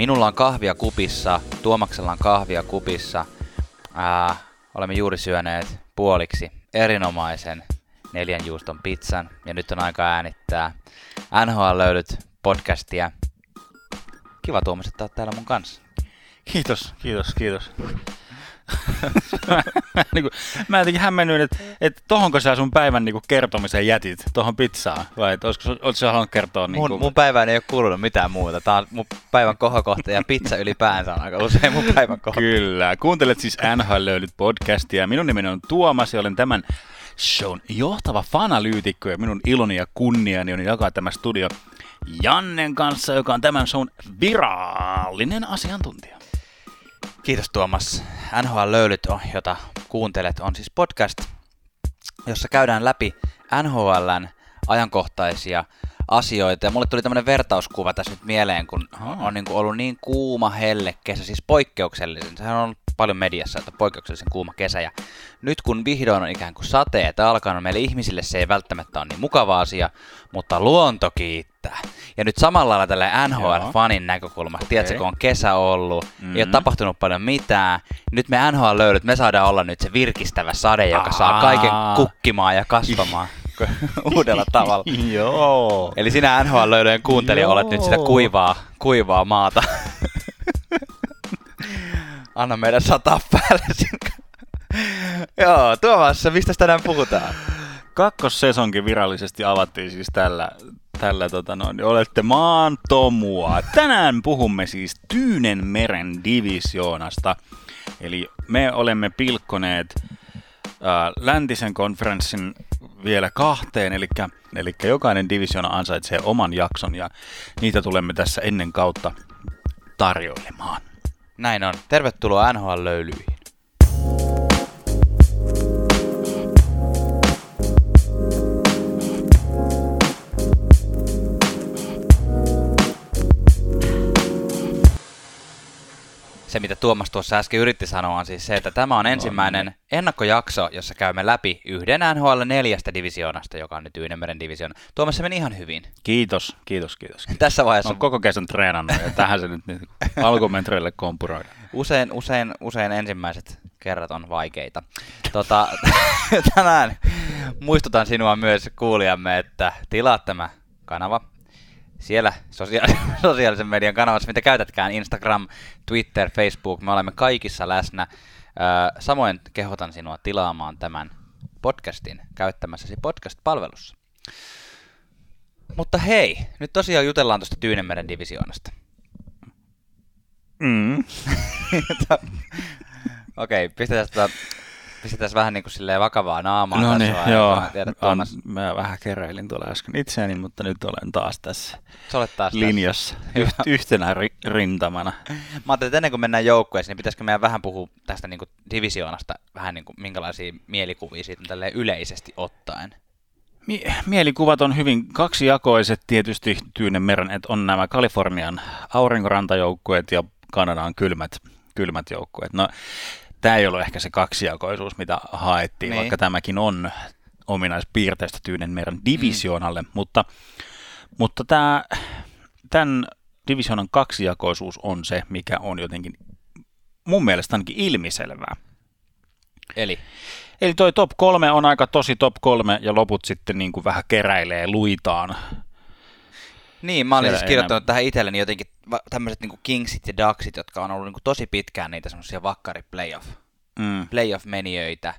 Minulla on kahvia kupissa, Tuomaksella on kahvia kupissa. Ää, olemme juuri syöneet puoliksi erinomaisen neljän juuston pizzan ja nyt on aika äänittää NHL löydyt podcastia. Kiva Tuomas, että täällä mun kanssa. Kiitos, kiitos, kiitos. niin kuin, mä jotenkin hämmennyin, että, että tohonko sä sun päivän niin kuin, kertomisen jätit, tohon pizzaan, vai että olisiko, olisiko sä halunnut kertoa? Niin kuin... mun, mun päivään ei ole kuulunut mitään muuta. Tää on mun päivän kohokohta ja pizza ylipäänsä on aika usein mun päivän kohokohta. Kyllä, kuuntelet siis NHL löydyt podcastia. Minun nimeni on Tuomas ja olen tämän shown johtava fanalyytikko ja minun iloni ja kunniani on jakaa tämä studio Jannen kanssa, joka on tämän shown virallinen asiantuntija. Kiitos Tuomas. NHL Löylyt, on, jota kuuntelet, on siis podcast, jossa käydään läpi NHLn ajankohtaisia asioita. Ja mulle tuli tämmöinen vertauskuva tässä nyt mieleen, kun on, on niin kuin ollut niin kuuma helle kesä, siis poikkeuksellisen. Sehän on paljon mediassa, että poikkeuksellisen kuuma kesä. Ja nyt kun vihdoin on ikään kuin sateet alkanut, meille ihmisille se ei välttämättä ole niin mukava asia, mutta luonto kiittää. Ja nyt samalla lailla tällä NHL-fanin näkökulmasta, okay. tiedätkö, kun on kesä ollut, mm-hmm. ei ole tapahtunut paljon mitään, nyt me NHL löydyt, me saadaan olla nyt se virkistävä sade, joka Aa. saa kaiken kukkimaan ja kasvamaan uudella tavalla. Joo. Eli sinä NHL-löydöjen kuuntelija Joo. olet nyt sitä kuivaa, kuivaa maata. Anna meidän sataa päälle Joo, Tuomas, mistä tänään puhutaan? Kakkossesonkin virallisesti avattiin siis tällä, tällä tota noin, olette maan tomua. Tänään puhumme siis Tyynen meren divisioonasta. Eli me olemme pilkkoneet äh, läntisen konferenssin vielä kahteen, eli, eli jokainen divisioona ansaitsee oman jakson ja niitä tulemme tässä ennen kautta tarjoilemaan. Näin on. Tervetuloa NHL-löylyihin. Se, mitä Tuomas tuossa äsken yritti sanoa, on siis se, että tämä on ensimmäinen no, ennakkojakso, jossa käymme läpi yhden NHL neljästä divisioonasta, joka on nyt Yhdenmeren divisioona. Tuomas, se meni ihan hyvin. Kiitos, kiitos, kiitos. Tässä vaiheessa... Olen koko kesän treenannut ja tähän se nyt niin alkumetreille kompuroida. Usein, usein, usein ensimmäiset kerrat on vaikeita. Tota, tänään muistutan sinua myös kuulijamme, että tilaa tämä kanava siellä sosiaali- sosiaalisen median kanavassa, mitä käytätkään, Instagram, Twitter, Facebook, me olemme kaikissa läsnä. Samoin kehotan sinua tilaamaan tämän podcastin käyttämässäsi podcast-palvelussa. Mutta hei, nyt tosiaan jutellaan tuosta Tyynemeren divisioonasta. Mm. Okei, okay, pistetään sitä pistetään vähän niin kuin silleen vakavaa naamaa no niin, joo. Tiedät, An, mä vähän keräilin tuolla äsken itseäni, mutta nyt olen taas tässä olet taas linjassa tässä. yhtenä ri, rintamana. Mä ajattelin, että ennen kuin mennään joukkueeseen, niin pitäisikö meidän vähän puhua tästä niin kuin divisioonasta, vähän niin kuin minkälaisia mielikuvia siitä tälleen yleisesti ottaen. Mielikuvat on hyvin kaksijakoiset tietysti Tyynen meren, että on nämä Kalifornian aurinkorantajoukkueet ja Kanadan kylmät, kylmät joukkueet. No, tämä ei ollut ehkä se kaksijakoisuus, mitä haettiin, niin. vaikka tämäkin on ominaispiirteistä Tyynen meren divisioonalle, mm. mutta, mutta tämä, tämän divisioonan kaksijakoisuus on se, mikä on jotenkin mun mielestä ainakin ilmiselvää. Eli? Eli toi top kolme on aika tosi top kolme ja loput sitten niin kuin vähän keräilee luitaan. Niin, mä olin siis kirjoittanut enemmän. tähän itselleni jotenkin tämmöiset niin Kingsit ja Ducksit, jotka on ollut niin kuin tosi pitkään niitä semmoisia vakkari playoff, mm. playoff-menijöitä.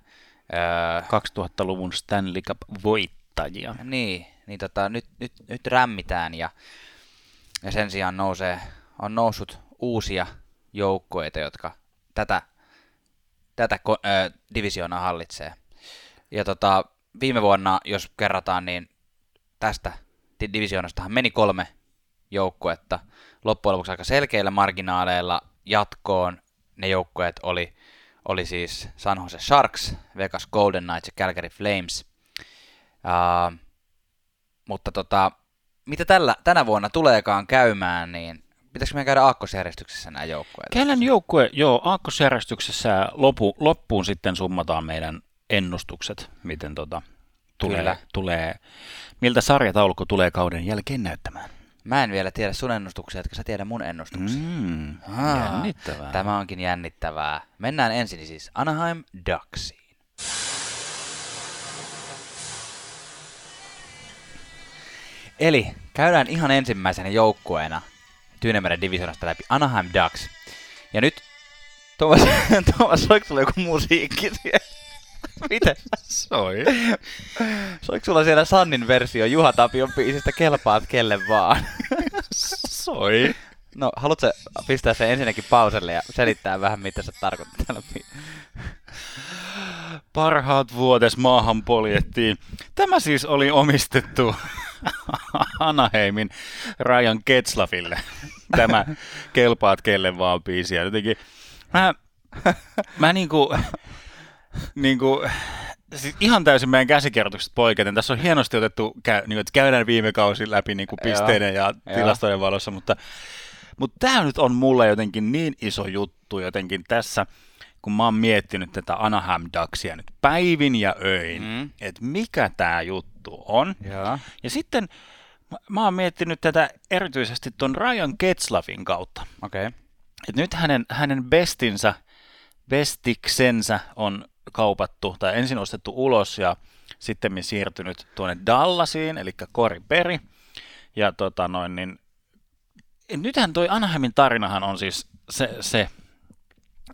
Öö, 2000-luvun Stanley Cup-voittajia. Niin, niin tota, nyt, nyt, nyt rämmitään ja, ja sen sijaan nousee, on noussut uusia joukkoita, jotka tätä, tätä äh, divisioonaa hallitsee. Ja tota, viime vuonna, jos kerrataan, niin tästä divisioonastahan meni kolme joukkuetta loppujen lopuksi aika selkeillä marginaaleilla jatkoon. Ne joukkueet oli, oli siis San Jose Sharks, Vegas Golden Knights ja Calgary Flames. Uh, mutta tota, mitä tällä, tänä vuonna tuleekaan käymään, niin pitäisikö meidän käydä aakkosjärjestyksessä nämä joukkueet? Kenen joukkue, joo, aakkosjärjestyksessä lopu, loppuun sitten summataan meidän ennustukset, miten tota, tulee, tulee miltä sarjataulukko tulee kauden jälkeen näyttämään. Mä en vielä tiedä sun ennustuksia, etkä sä tiedä mun ennustuksia. Mm, Aa, jännittävää. Tämä onkin jännittävää. Mennään ensin siis Anaheim Ducksiin. Eli käydään ihan ensimmäisenä joukkueena Tyynemeren divisionasta läpi Anaheim Ducks. Ja nyt, Tuomas, Tuomas soiko sulla joku musiikki siellä? Miten? Soi. Soiko sulla siellä Sannin versio Juha Tapion biisistä Kelpaat kelle vaan? Soi. No, haluatko pistää sen ensinnäkin pauselle ja selittää vähän, mitä se tarkoittaa tällä Parhaat vuodes maahan poljettiin. Tämä siis oli omistettu Anaheimin Ryan Ketslafille. Tämä kelpaat kelle vaan biisi. Ja jotenkin mä, mä niinku, niinku, siis ihan täysin meidän käsikirjoituksesta poiketen. Tässä on hienosti otettu, kä, niin, että käydään viime kausi läpi niin kuin pisteiden ja Joo. tilastojen valossa, mutta, mutta tämä nyt on mulle jotenkin niin iso juttu jotenkin tässä, kun mä oon miettinyt tätä Anaheim Ducksia nyt päivin ja öin, Mm. että mikä tämä juttu on. Joo. Ja sitten mä, mä oon miettinyt tätä erityisesti ton Ryan Getzlafin kautta. Okay. Et nyt hänen, hänen bestinsä, bestiksensä on kaupattu, tai ensin ostettu ulos ja sitten siirtynyt tuonne Dallasiin, eli Cory Perry. Ja tota noin, niin nythän toi Anaheimin tarinahan on siis se, se,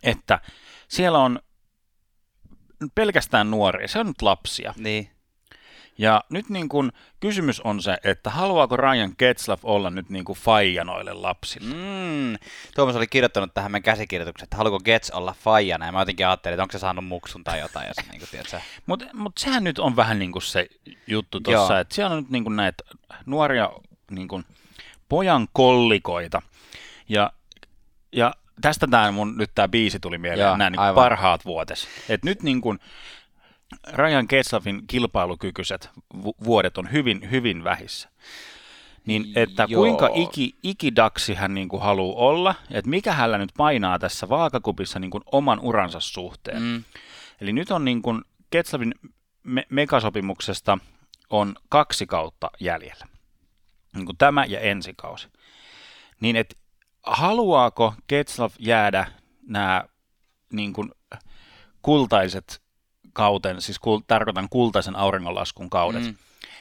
että siellä on pelkästään nuoria, se on nyt lapsia. Niin. Ja nyt niin kun kysymys on se, että haluaako Ryan Getzlaff olla nyt niin kuin faija noille lapsille? Mm. Tuomas oli kirjoittanut tähän meidän käsikirjoitukseen, että haluaako Gets olla faijana, ja mä jotenkin ajattelin, että onko se saanut muksun tai jotain, se, niin kuin, Mutta mut sehän nyt on vähän niin kuin se juttu tuossa, että siellä on nyt niin kuin näitä nuoria niin kuin pojan kollikoita. Ja, ja tästä tämä mun, nyt tämä biisi tuli mieleen, Joo, nämä niin parhaat vuotes. Et nyt niin kuin Ryan Getzlaffin kilpailukykyiset vu- vuodet on hyvin, hyvin vähissä. Niin, että Joo. kuinka iki, ikidaksi hän niin kuin haluaa olla, että mikä hänellä nyt painaa tässä vaakakupissa niin kuin oman uransa suhteen. Mm. Eli nyt on niin kuin Getzlavin me- megasopimuksesta on kaksi kautta jäljellä. Niin kuin tämä ja ensi kausi. Niin että haluaako Getzlav jäädä nämä niin kuin kultaiset kauten, siis kul- tarkoitan kultaisen auringonlaskun kaudet, Mm.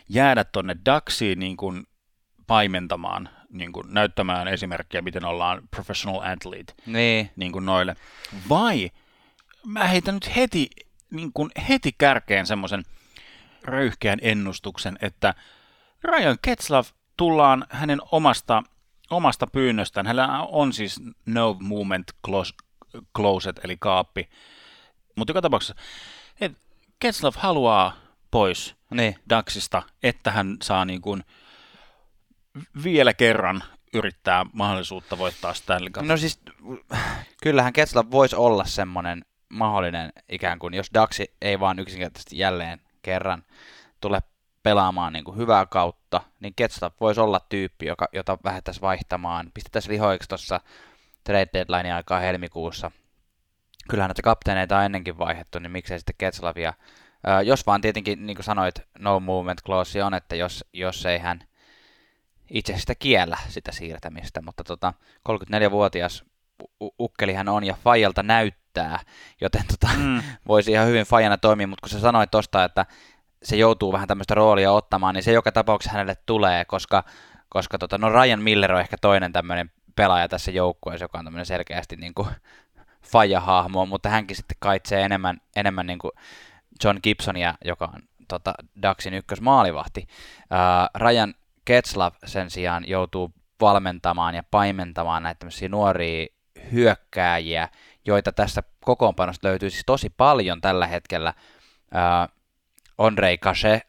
jäädä tonne Ducksiin niin kuin paimentamaan, niin kuin näyttämään esimerkkiä, miten ollaan professional athlete Niin. niin kuin noille. Vai mä heitän nyt heti, niin kuin heti kärkeen semmoisen röyhkeän ennustuksen, että Ryan Ketslav tullaan hänen omasta, omasta pyynnöstään. Hänellä on siis no movement close, closet, eli kaappi. Mutta joka tapauksessa, Ketslav haluaa pois Niin. Daxista, että hän saa niin kuin vielä kerran yrittää mahdollisuutta voittaa Stanley Cup. No siis, kyllähän Ketsla voisi olla semmoinen mahdollinen ikään kuin, jos Daxi ei vaan yksinkertaisesti jälleen kerran tule pelaamaan niin kuin hyvää kautta, niin Ketsla voisi olla tyyppi, joka, jota lähdettäisiin vaihtamaan. Pistettäisiin lihoiksi tuossa trade deadline aikaa helmikuussa. Kyllähän näitä kapteeneita on ennenkin vaihdettu, niin miksei sitten Ketslavia. Jos vaan tietenkin, niin kuin sanoit, no movement clause on, että jos, jos ei hän itse sitä kiellä sitä siirtämistä, mutta tota, 34-vuotias u- ukkeli hän on ja Fajalta näyttää, joten tota, Mm. voisi ihan hyvin Fajana toimia, mutta kun sä sanoit tosta, että se joutuu vähän tämmöistä roolia ottamaan, niin se joka tapauksessa hänelle tulee, koska, koska tota, no Ryan Miller on ehkä toinen tämmöinen pelaaja tässä joukkueessa, joka on tämmöinen selkeästi niin kuin Faja-hahmo, mutta hänkin sitten kaitsee enemmän, enemmän niin kuin John Gibsonia, joka on tota, Ducksin ykkösmaalivahti. Ää, Ryan Ketslav sen sijaan joutuu valmentamaan ja paimentamaan näitä tämmöisiä nuoria hyökkääjiä, joita tässä kokoonpanosta löytyy siis tosi paljon tällä hetkellä. Ää, Andrei Kashe,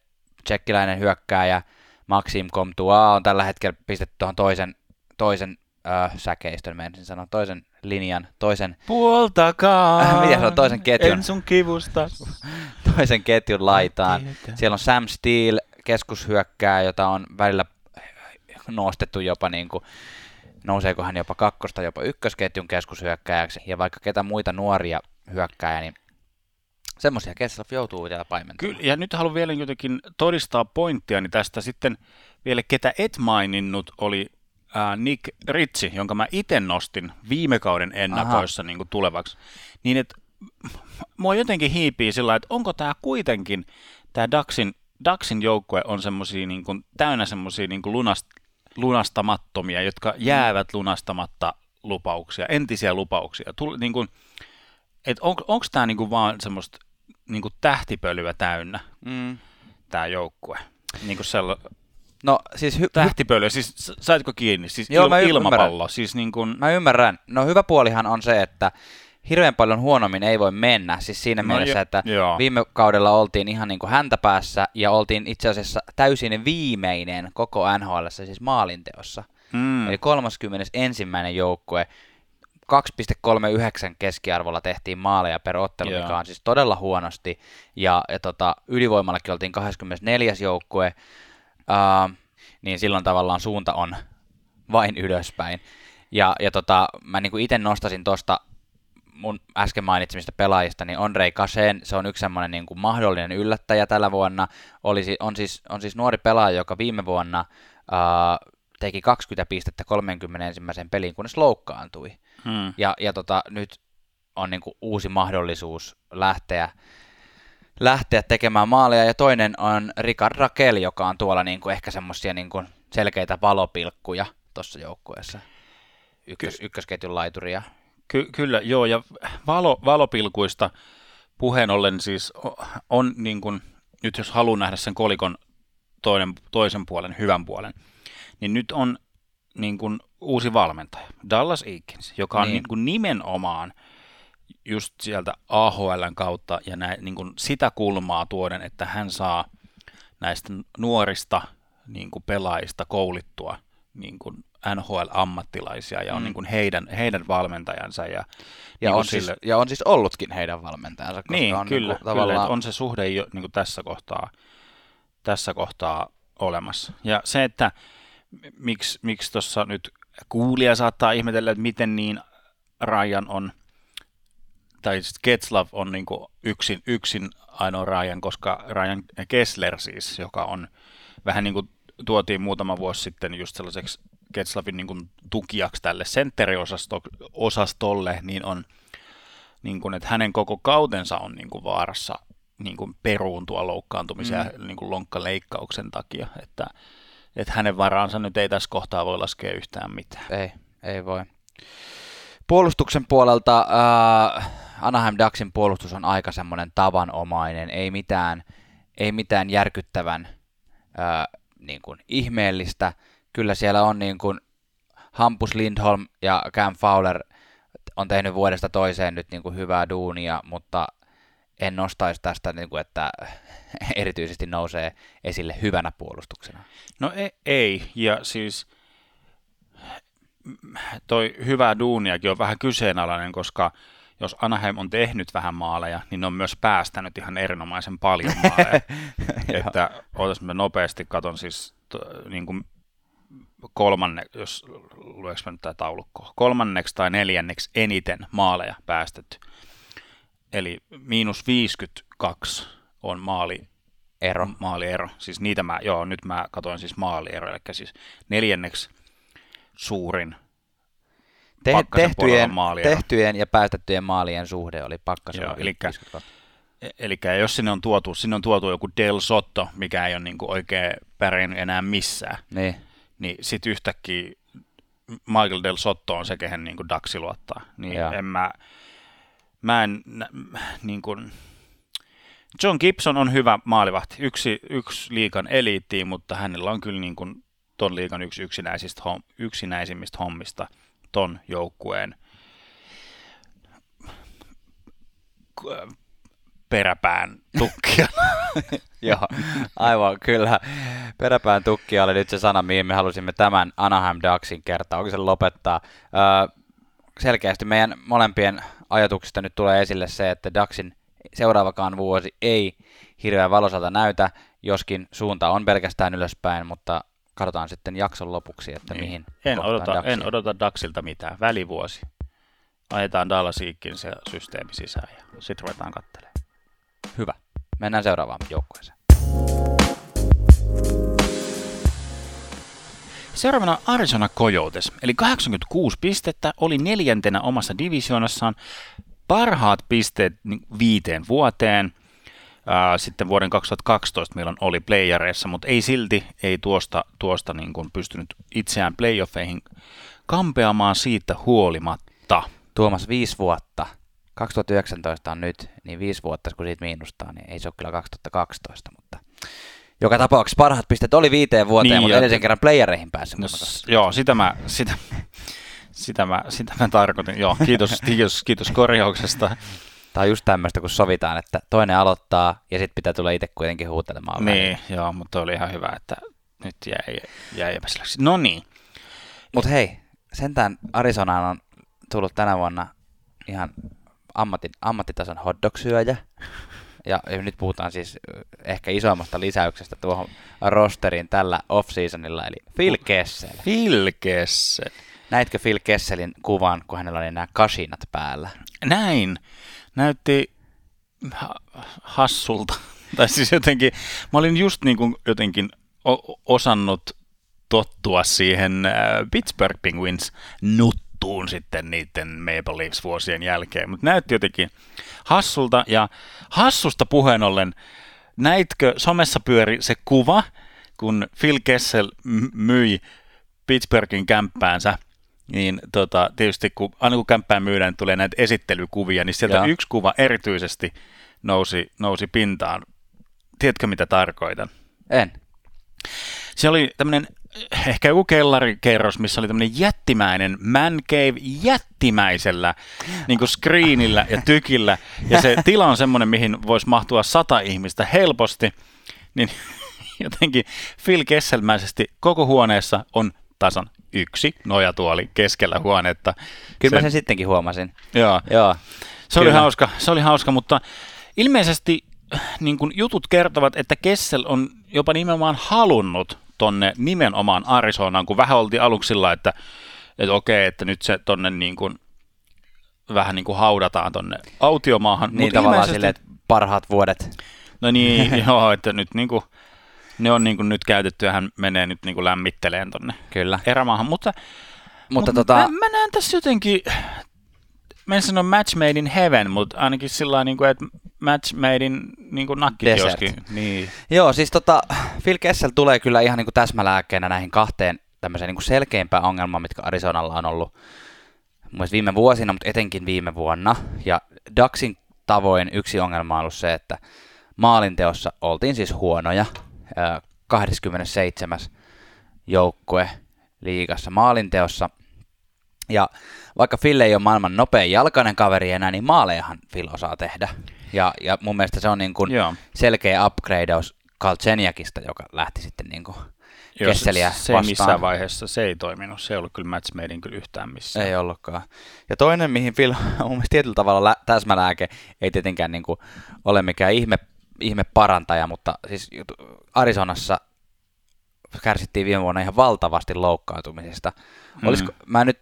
tsekkiläinen hyökkääjä, Maxim Comtois on tällä hetkellä pistetty tuohon toisen, toisen äh, säkeistön, menisin sanoa, toisen linjan, toisen, Puoltakaa. Äh, miten se on, toisen ketjun? En sun kivusta. toisen ketjun laitaan. Siellä on Sam Steele, keskushyökkää, jota on välillä nostettu jopa niin kuin, nouseeko hän jopa kakkosta, jopa ykkösketjun keskushyökkääjäksi, ja vaikka ketä muita nuoria hyökkääjä, niin Semmoisia Getzlaff joutuu vielä paimentamaan. Kyllä, ja nyt haluan vielä jotenkin todistaa pointtiani tästä sitten vielä, ketä et maininnut, oli ää, Nick Ritsi, jonka mä itse nostin viime kauden ennakoissa niin kuin tulevaksi. Niin, että mua jotenkin hiipii sillä että onko tämä kuitenkin, tämä Daxin, Daxin joukkue on semmosia, niin kuin, täynnä semmoisia niin lunast, lunastamattomia, jotka jäävät lunastamatta lupauksia, entisiä lupauksia. Tul, niin kuin, et on, onko tämä niinku vaan semmoista niinku tähtipölyä täynnä, mm. tämä joukkue? Niinku sella, no siis... Hy- tähtipölyä, siis saitko kiinni? Siis Joo, il- mä ilmapallo. Ymmärrän. Siis niin kun... Mä ymmärrän. No hyvä puolihan on se, että hirveän paljon huonommin ei voi mennä. Siis siinä no, mielessä, jo, että joo. viime kaudella oltiin ihan niin kuin häntä päässä ja oltiin itse asiassa täysin viimeinen koko NHL, siis maalinteossa. Mm. Eli 31. joukkue, 2,39 keskiarvolla tehtiin maaleja per ottelu, Joo. mikä on siis todella huonosti. Ja, ja tota, ylivoimallakin oltiin 24. joukkue, uh, niin silloin tavallaan suunta on vain ylöspäin. Ja, ja tota, mä niin itse nostasin tuosta mun äsken mainitsemista pelaajista, niin Andrei Kasen, se on yksi semmoinen niin kuin mahdollinen yllättäjä tällä vuonna. Olisi, on, siis, on siis nuori pelaaja, joka viime vuonna uh, teki 20 pistettä 31. peliin, kunnes loukkaantui. Hmm. Ja, ja tota, nyt on niin kuin uusi mahdollisuus lähteä, lähteä tekemään maalia. Ja toinen on Ricard Raquel, joka on tuolla niin kuin ehkä semmoisia niin kuin selkeitä valopilkkuja tuossa joukkueessa. Ykkös, Ky- ykkösketjun laituria. Ky- kyllä, joo, ja valo, valopilkuista puheen ollen siis on niin kuin, nyt jos haluaa nähdä sen kolikon toinen, toisen puolen, hyvän puolen, niin nyt on niin kuin uusi valmentaja, Dallas Eakins, joka on niin. Niin kuin nimenomaan just sieltä AHLn kautta ja näin, niin kuin sitä kulmaa tuoden, että hän saa näistä nuorista niin kuin pelaajista koulittua niin kuin NHL-ammattilaisia ja on mm. niin kuin heidän, heidän valmentajansa. Ja, ja, niin on siis, sille... ja on siis ollutkin heidän valmentajansa. Koska niin, on kyllä, niin kuin, tavallaan... kyllä on se suhde jo niin kuin tässä, kohtaa, tässä kohtaa olemassa. Ja se, että miksi, miksi tuossa nyt kuulija saattaa ihmetellä, että miten niin Ryan on, tai Ketslav on niin yksin, yksin ainoa Ryan, koska Ryan Kessler siis, joka on vähän niin kuin tuotiin muutama vuosi sitten just sellaiseksi Ketslavin niin kuin tukijaksi tälle sentteriosastolle, niin on niin kuin, että hänen koko kautensa on niin kuin vaarassa niin kuin peruuntua loukkaantumisia mm. niin kuin lonkkaleikkauksen takia, että että hänen varaansa nyt ei tässä kohtaa voi laskea yhtään mitään. Ei, ei voi. Puolustuksen puolelta äh, Anaheim Ducksin puolustus on aika semmoinen tavanomainen, ei mitään, ei mitään järkyttävän äh, niin kuin ihmeellistä. Kyllä siellä on niin kuin Hampus Lindholm ja Cam Fowler on tehnyt vuodesta toiseen nyt niin kuin hyvää duunia, mutta en nostaisi tästä, niin kuin, että erityisesti nousee esille hyvänä puolustuksena. No ei, ei. ja siis toi hyvä duuniakin on vähän kyseenalainen, koska jos Anaheim on tehnyt vähän maaleja, niin ne on myös päästänyt ihan erinomaisen paljon maaleja. että ootas mä nopeasti katon siis to, niin kuin kolmanne, jos lueks mä nyt tämä taulukko, kolmanneksi tai neljänneksi eniten maaleja päästetty. Eli miinus 52 on maali ero. Maaliero. Siis niitä mä, joo, nyt mä katoin siis maaliero, eli siis neljänneksi suurin Te, tehtyjen, tehtyjen ja päästettyjen maalien suhde oli pakkasen joo, eli, eli jos sinne on tuotu, sinne on tuotu joku Del Sotto, mikä ei ole niin kuin oikein pärjännyt enää missään, niin, niin sitten yhtäkkiä Michael Del Sotto on se, kehen niin kuin Daxi luottaa. Niin Joo. en mä, mä en, niin kuin, John Gibson on hyvä maalivahti, yksi, yksi liikan eliittiin, mutta hänellä on kyllä niin kuin ton liikan yksi yksinäisistä, yksinäisimmistä hommista ton joukkueen peräpään tukkia. Joo, aivan kyllä. Peräpään tukkia oli nyt se sana, mihin me halusimme tämän Anaheim Ducksin kertauksen lopettaa. Öö, selkeästi meidän molempien ajatuksista nyt tulee esille se, että Ducksin seuraavakaan vuosi ei hirveän valosalta näytä, joskin suunta on pelkästään ylöspäin, mutta katsotaan sitten jakson lopuksi, että niin. mihin en odota, en odota Daxilta mitään. Välivuosi. Ajetaan Dallasiikin se systeemi sisään ja sitten ruvetaan katselemaan. Hyvä. Mennään seuraavaan joukkueeseen. Seuraavana Arizona Coyotes, eli 86 pistettä, oli neljäntenä omassa divisionassaan, parhaat pisteet niin viiteen vuoteen. Sitten vuoden 2012 meillä oli playereissa, mutta ei silti, ei tuosta, tuosta niin kuin pystynyt itseään playoffeihin kampeamaan siitä huolimatta. Tuomas viisi vuotta. 2019 on nyt, niin viisi vuotta kun siitä miinustaa, niin ei se ole kyllä 2012, mutta joka tapauksessa parhaat pisteet oli viiteen vuoteen, niin, mutta edellisen kerran playereihin pääsi. No, joo, sitä mä, sitä, sitä, mä, sitä mä tarkoitin. Joo, kiitos, kiitos, kiitos korjauksesta. Tämä on just tämmöistä, kun sovitaan, että toinen aloittaa ja sitten pitää tulla itse kuitenkin huutelemaan. Niin, väliin. joo, mutta oli ihan hyvä, että nyt jäi, jäi epäselväksi. No niin. Mutta hei, sentään Arizonaan on tullut tänä vuonna ihan ammatin, ammattitason hotdog-syöjä. Ja, nyt puhutaan siis ehkä isoimmasta lisäyksestä tuohon rosteriin tällä off-seasonilla, eli Phil Kessel. Phil Kessel. Näitkö Phil Kesselin kuvan, kun hänellä oli nämä kasinat päällä? Näin. Näytti hassulta. tai siis jotenkin, mä olin just niin kuin jotenkin osannut tottua siihen äh, Pittsburgh Penguins nuttuun sitten niiden Maple Leafs vuosien jälkeen, mutta näytti jotenkin hassulta ja hassusta puheen ollen, näitkö somessa pyöri se kuva, kun Phil Kessel myi Pittsburghin kämppäänsä, niin tota, tietysti kun, aina kun kämppään myydään, niin tulee näitä esittelykuvia, niin sieltä ja. yksi kuva erityisesti nousi, nousi pintaan. Tiedätkö, mitä tarkoitan? En. Se oli tämmöinen ehkä joku kellarikerros, missä oli tämmöinen jättimäinen man cave jättimäisellä niin kuin screenillä ja tykillä. Ja se tila on semmoinen, mihin voisi mahtua sata ihmistä helposti. Niin jotenkin Phil Kesselmäisesti koko huoneessa on tasan yksi nojatuoli keskellä huonetta. Kyllä se, mä sen sittenkin huomasin. Joo. joo. Se oli, hauska, se oli hauska, mutta ilmeisesti niin kuin jutut kertovat, että Kessel on jopa nimenomaan halunnut tonne nimenomaan Arizonaan, kun vähän oltiin aluksilla, että, että okei, että nyt se tonne niin kuin, vähän niin kuin haudataan tonne autiomaahan. Niin tavallaan ilmeisesti... silleen, että parhaat vuodet. No niin, joo, että nyt niin kuin, ne on niin kuin nyt käytetty ja hän menee nyt niin kuin lämmitteleen tonne Kyllä. erämaahan, mutta, mutta, mutta tota... mä, mä, näen tässä jotenkin, mä en sano match made in heaven, mutta ainakin sillä niin kuin, että match made in niin kuin nakkikioski. Niin. Joo, siis tota, Phil Kessel tulee kyllä ihan niin kuin täsmälääkkeenä näihin kahteen tämmöiseen niin kuin selkeimpään ongelmaan, mitkä Arizonalla on ollut mun viime vuosina, mutta etenkin viime vuonna. Ja Daxin tavoin yksi ongelma on ollut se, että maalinteossa oltiin siis huonoja. 27. joukkue liigassa maalinteossa. Ja vaikka Phil ei ole maailman nopein jalkainen kaveri enää, niin maalejahan Phil osaa tehdä. Ja, ja mun mielestä se on niin kuin selkeä upgradeaus Kaltseniakista, joka lähti sitten niin kuin Kesseliä se vastaan. missään vaiheessa se ei toiminut. Se ei ollut kyllä match made kyllä yhtään missään. Ei ollutkaan. Ja toinen, mihin Phil on mun mielestä tietyllä tavalla lä- täsmälääke, ei tietenkään niin kuin ole mikään ihme, ihme parantaja, mutta siis Arizonassa kärsittiin viime vuonna ihan valtavasti loukkaantumisesta. Mm. Olisiko, mä nyt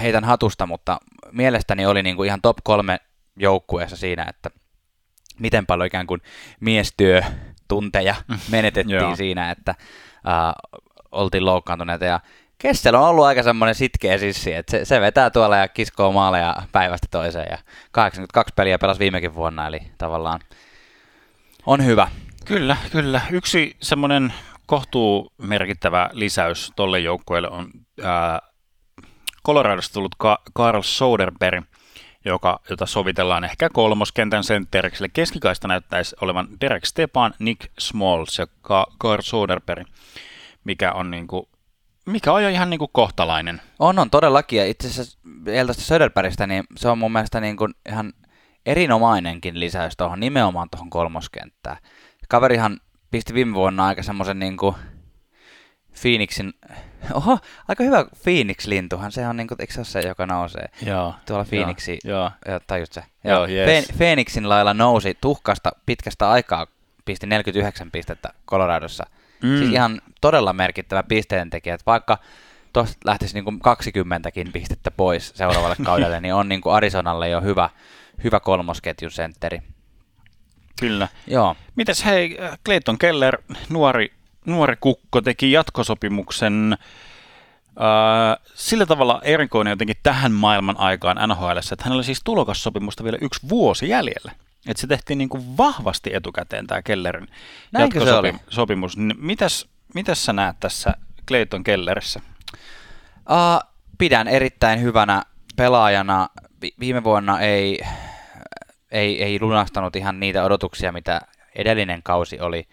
heitän hatusta, mutta mielestäni oli niin kuin ihan top kolme joukkueessa siinä, että miten paljon ikään kuin miestyötunteja menetettiin siinä, että uh, oltiin loukkaantuneita ja Kessel on ollut aika semmoinen sitkeä sissi, että se, se vetää tuolla ja kiskoo maaleja päivästä toiseen ja 82 peliä pelasi viimekin vuonna, eli tavallaan on hyvä. Kyllä, kyllä. Yksi semmoinen kohtuu merkittävä lisäys tolle joukkueelle on ää, Coloradosta tullut Ka- Carl Soderberg, joka, jota sovitellaan ehkä kolmoskentän sentteriksi. Eli keskikaista näyttäisi olevan Derek Stepan, Nick Smalls ja Ka- Carl Soderberg, mikä on niin kuin, mikä on jo ihan niin kuin kohtalainen. On, on todellakin. Ja itse asiassa vielä Söderbergistä, niin se on mun mielestä niin kuin ihan erinomainenkin lisäys tuohon nimenomaan tuohon kolmoskenttään. Kaverihan pisti viime vuonna aika semmoisen niin kuin Phoenixin, oho, aika hyvä Phoenix-lintuhan, se on niin kuin, eikö se ole se, joka nousee? Joo. Tuolla Phoenixi, joo. joo. tajut se? Joo, yes. Phoenixin lailla nousi tuhkasta pitkästä aikaa, pisti 49 pistettä Coloradossa. Mm. Siis ihan todella merkittävä pisteentekijä, että vaikka tuosta lähtisi niin kuin 20kin pistettä pois seuraavalle kaudelle, niin on niin kuin Arizonalle jo hyvä, hyvä kolmosketjun sentteri. Kyllä. Joo. Mites hei, Clayton Keller, nuori, nuori kukko, teki jatkosopimuksen äh, sillä tavalla erikoinen jotenkin tähän maailman aikaan NHL, että hänellä oli siis tulokassopimusta vielä yksi vuosi jäljellä. Että se tehtiin niin kuin vahvasti etukäteen tämä Kellerin Näinkö jatkosopimus. Mitäs, mitäs sä näet tässä Clayton Kellerissä? Uh, pidän erittäin hyvänä pelaajana. Vi- viime vuonna ei, ei, ei lunastanut ihan niitä odotuksia, mitä edellinen kausi oli,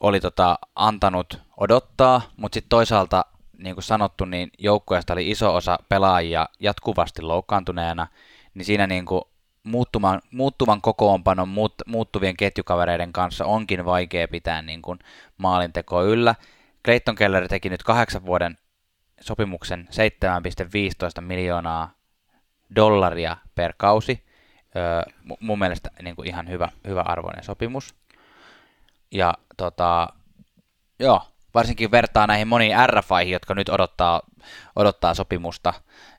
oli tota, antanut odottaa, mutta sitten toisaalta, niin kuin sanottu, niin joukkueesta oli iso osa pelaajia jatkuvasti loukkaantuneena, niin siinä niin kuin muuttuvan, muuttuvan kokoonpanon, muut, muuttuvien ketjukavereiden kanssa onkin vaikea pitää niin kuin maalintekoa yllä. Clayton Keller teki nyt kahdeksan vuoden sopimuksen 7,15 miljoonaa dollaria per kausi. Öö, mu- mun mielestä niin kuin ihan hyvä, hyvä arvoinen sopimus. Ja tota, joo, varsinkin vertaa näihin moniin RFIhin, jotka nyt odottaa, odottaa sopimusta,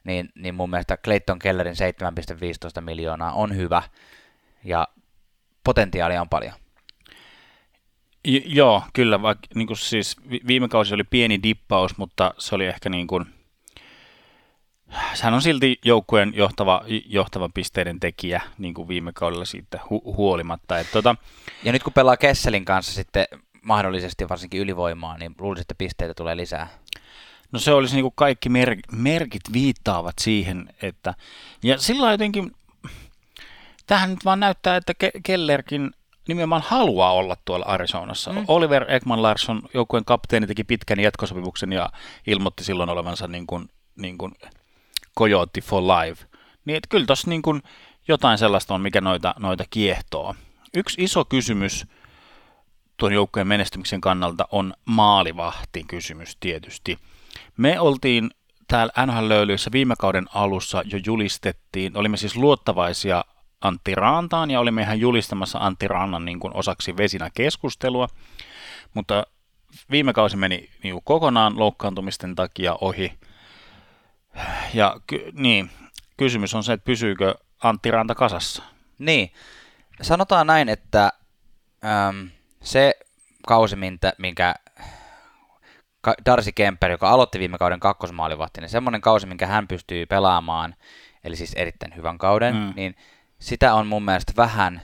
niin, niin mun mielestä Clayton Kellerin 7,15 miljoonaa on hyvä ja potentiaalia on paljon. J- joo, kyllä, vaikka niin kuin siis vi- viime kausi oli pieni dippaus, mutta se oli ehkä niin kuin, hän on silti joukkueen johtava, johtava pisteiden tekijä niin kuin viime kaudella siitä hu- huolimatta. Et tota, Ja nyt kun pelaa Kesselin kanssa sitten mahdollisesti varsinkin ylivoimaa, niin luulisin, että pisteitä tulee lisää. No se olisi niin kuin kaikki mer- merkit viittaavat siihen, että ja sillä jotenkin tähän nyt vaan näyttää, että Ke- Kellerkin nimenomaan haluaa olla tuolla Arizonassa. Mm. Oliver Ekman Larsson, joukkueen kapteeni, teki pitkän jatkosopimuksen ja ilmoitti silloin olevansa niin kuin, niin kuin Coyote for life. Niin että kyllä tuossa niin jotain sellaista on, mikä noita, noita kiehtoo. Yksi iso kysymys tuon joukkueen menestymisen kannalta on maalivahti kysymys tietysti. Me oltiin täällä NHL-löylyissä viime kauden alussa jo julistettiin, olimme siis luottavaisia Antti Rantaan ja olimme ihan julistamassa Antti Rannan niin kuin osaksi vesinä keskustelua, mutta viime kausi meni niin kokonaan loukkaantumisten takia ohi. Ja ky- niin, kysymys on se, että pysyykö Antti Ranta kasassa? Niin, sanotaan näin, että äm, se kausi, minkä, Darcy Kemper, joka aloitti viime kauden kakkosmaalivahti, niin semmoinen kausi, minkä hän pystyy pelaamaan, eli siis erittäin hyvän kauden, mm. niin sitä on mun mielestä vähän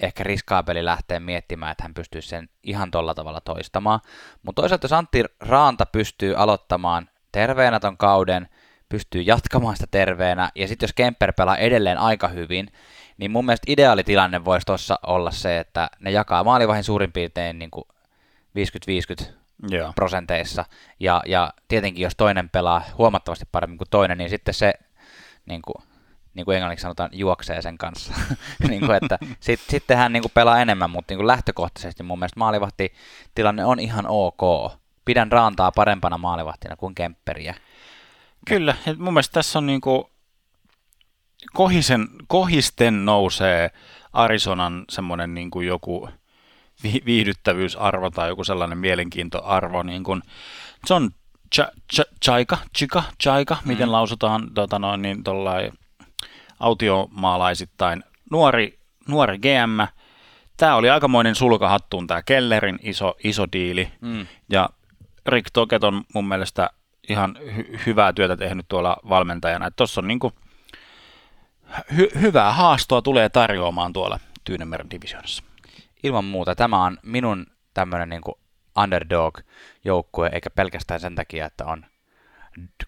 ehkä riskaapeli lähteä miettimään, että hän pystyy sen ihan tolla tavalla toistamaan. Mutta toisaalta jos Antti Raanta pystyy aloittamaan terveenä ton kauden, pystyy jatkamaan sitä terveenä, ja sitten jos Kemper pelaa edelleen aika hyvin, niin mun mielestä ideaalitilanne voisi tuossa olla se, että ne jakaa maalivahin suurin piirtein niin kuin 50-50 Joo. prosenteissa, ja, ja tietenkin jos toinen pelaa huomattavasti paremmin kuin toinen, niin sitten se, niin kuin, niin kuin englanniksi sanotaan, juoksee sen kanssa. niin kuin, että sit, sitten hän niin kuin pelaa enemmän, mutta niin kuin lähtökohtaisesti mun mielestä maalivahti tilanne on ihan ok. Pidän Raantaa parempana maalivahtina kuin Kempperiä. Kyllä, et mun mielestä tässä on niinku kohisen, kohisten nousee Arizonan semmoinen niinku joku vi- viihdyttävyysarvo tai joku sellainen mielenkiintoarvo, niin kuin John Ch- Ch- Chaika, Chika, Chaika, mm. miten lausutaan tota noin, niin autiomaalaisittain. Nuori, nuori GM, tämä oli aikamoinen sulkahattuun tämä Kellerin iso, iso diili, Mm. ja Rick Toket on mun mielestä ihan hy- hyvää työtä tehnyt tuolla valmentajana. Tuossa on niinku hy- hyvää haastoa tulee tarjoamaan tuolla Tyynemeren divisioonassa. Ilman muuta. Tämä on minun tämmöinen niin underdog-joukkue, eikä pelkästään sen takia, että on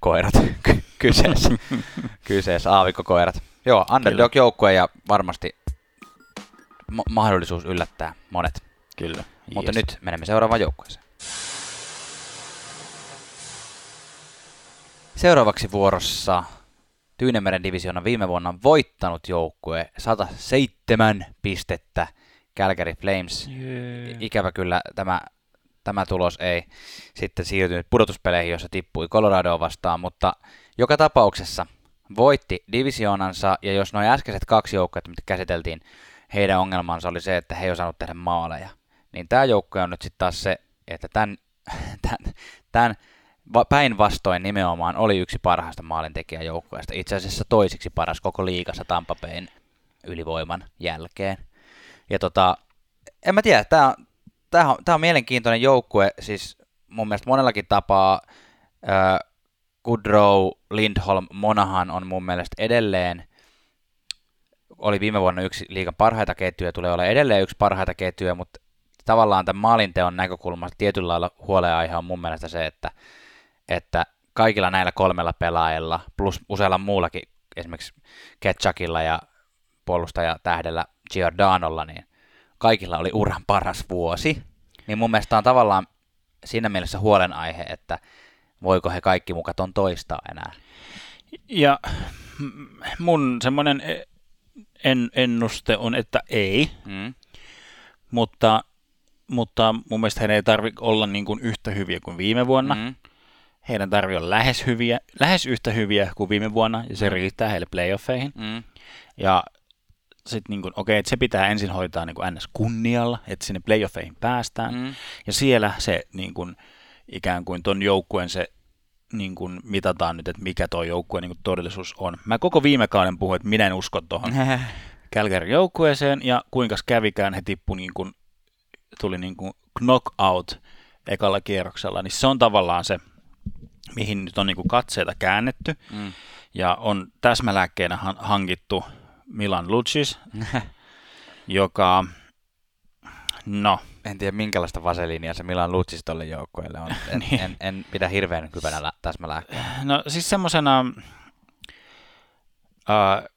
koirat ky- kyseessä. kyseessä aavikkokoirat. Joo, underdog-joukkue ja varmasti ma- mahdollisuus yllättää monet. Kyllä. Mutta nyt menemme seuraavaan joukkueeseen. Seuraavaksi vuorossa Tyynemeren divisioona viime vuonna voittanut joukkue 107 pistettä Calgary Flames. Jee. Ikävä kyllä tämä, tämä tulos ei sitten siirtynyt pudotuspeleihin, jossa tippui Coloradoa vastaan, mutta joka tapauksessa voitti divisioonansa, ja jos nuo äskeiset kaksi joukkuetta, mitä käsiteltiin, heidän ongelmansa oli se, että he ei osannut tehdä maaleja, niin tämä joukkue on nyt sitten taas se, että tämän, tämän, tämän va- päinvastoin nimenomaan oli yksi parhaista maalintekijäjoukkueista, itse asiassa toisiksi paras koko liigassa Tampa Bayn ylivoiman jälkeen. Ja tota, en mä tiedä, tää on, tää on, tää on mielenkiintoinen joukkue, siis mun mielestä monellakin tapaa äh, Goodrow, Lindholm, Monahan on mun mielestä edelleen, oli viime vuonna yksi liikan parhaita ketjuja, tulee olla edelleen yksi parhaita ketjuja, mutta tavallaan tämän maalinteon näkökulmasta tietyllä lailla huoleaihe on mun mielestä se, että, että kaikilla näillä kolmella pelaajalla, plus usealla muullakin, esimerkiksi Ketchakilla ja puolustaja tähdellä Giordanolla, niin kaikilla oli uran paras vuosi. Niin mun mielestä on tavallaan siinä mielessä huolenaihe, että voiko he kaikki mukaton toistaa enää. Ja mun semmoinen e- en, ennuste on, että ei, mm. mutta, mutta mun mielestä heidän ei tarvitse olla niin kuin yhtä hyviä kuin viime vuonna. Mm. Heidän tarvii olla lähes, hyviä, lähes yhtä hyviä kuin viime vuonna, ja se mm. riittää heille playoffeihin. Mm. Ja sitten niin okei, okay, että se pitää ensin hoitaa niin kuin ns. kunnialla, että sinne playoffeihin päästään. Mm. Ja siellä se niin kuin, ikään kuin ton joukkueen se niin kuin mitataan nyt, että mikä tuo joukkue niin todellisuus on. Mä koko viime kauden puhuin, että minä en usko tuohon Calgary joukkueeseen ja kuinka kävikään he tippu niin kuin, tuli niin kuin knockout ekalla kierroksella, niin se on tavallaan se, mihin nyt on niin kuin katseita käännetty mm. ja on täsmälääkkeenä hankittu Milan Lucis, joka, no, en tiedä minkälaista vaseliinia se Milan Lutsis tolle joukkueelle on. En, niin. en, en, pidä hirveän hyvänä täsmälääkkeenä. No siis semmoisena, uh,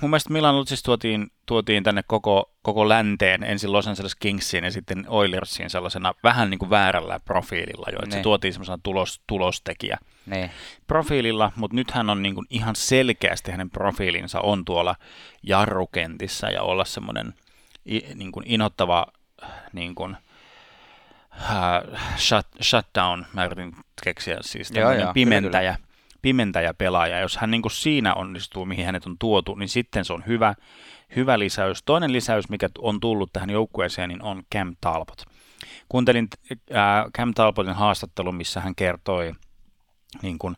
mun mielestä Milan Lutsis tuotiin, tuotiin tänne koko, koko länteen, ensin Los Angeles Kingsiin ja sitten Oilersiin sellaisena vähän niin kuin väärällä profiililla jo, että se niin. tuotiin semmoisena tulos, tulostekijä niin. profiililla, mutta nyt hän on niin kuin ihan selkeästi hänen profiilinsa on tuolla jarrukentissä ja olla semmoinen niin kuin inottava niin kuin, uh, shut, shutdown, mä yritin keksiä siis joo, joo, pimentäjä, kyllä, kyllä. Pimentäjä pelaaja. Jos hän niin kuin siinä onnistuu, mihin hänet on tuotu, niin sitten se on hyvä, hyvä lisäys. Toinen lisäys, mikä on tullut tähän joukkueeseen, niin on Cam Talbot. Kuuntelin äh, Cam Talbotin haastattelun, missä hän kertoi niin kuin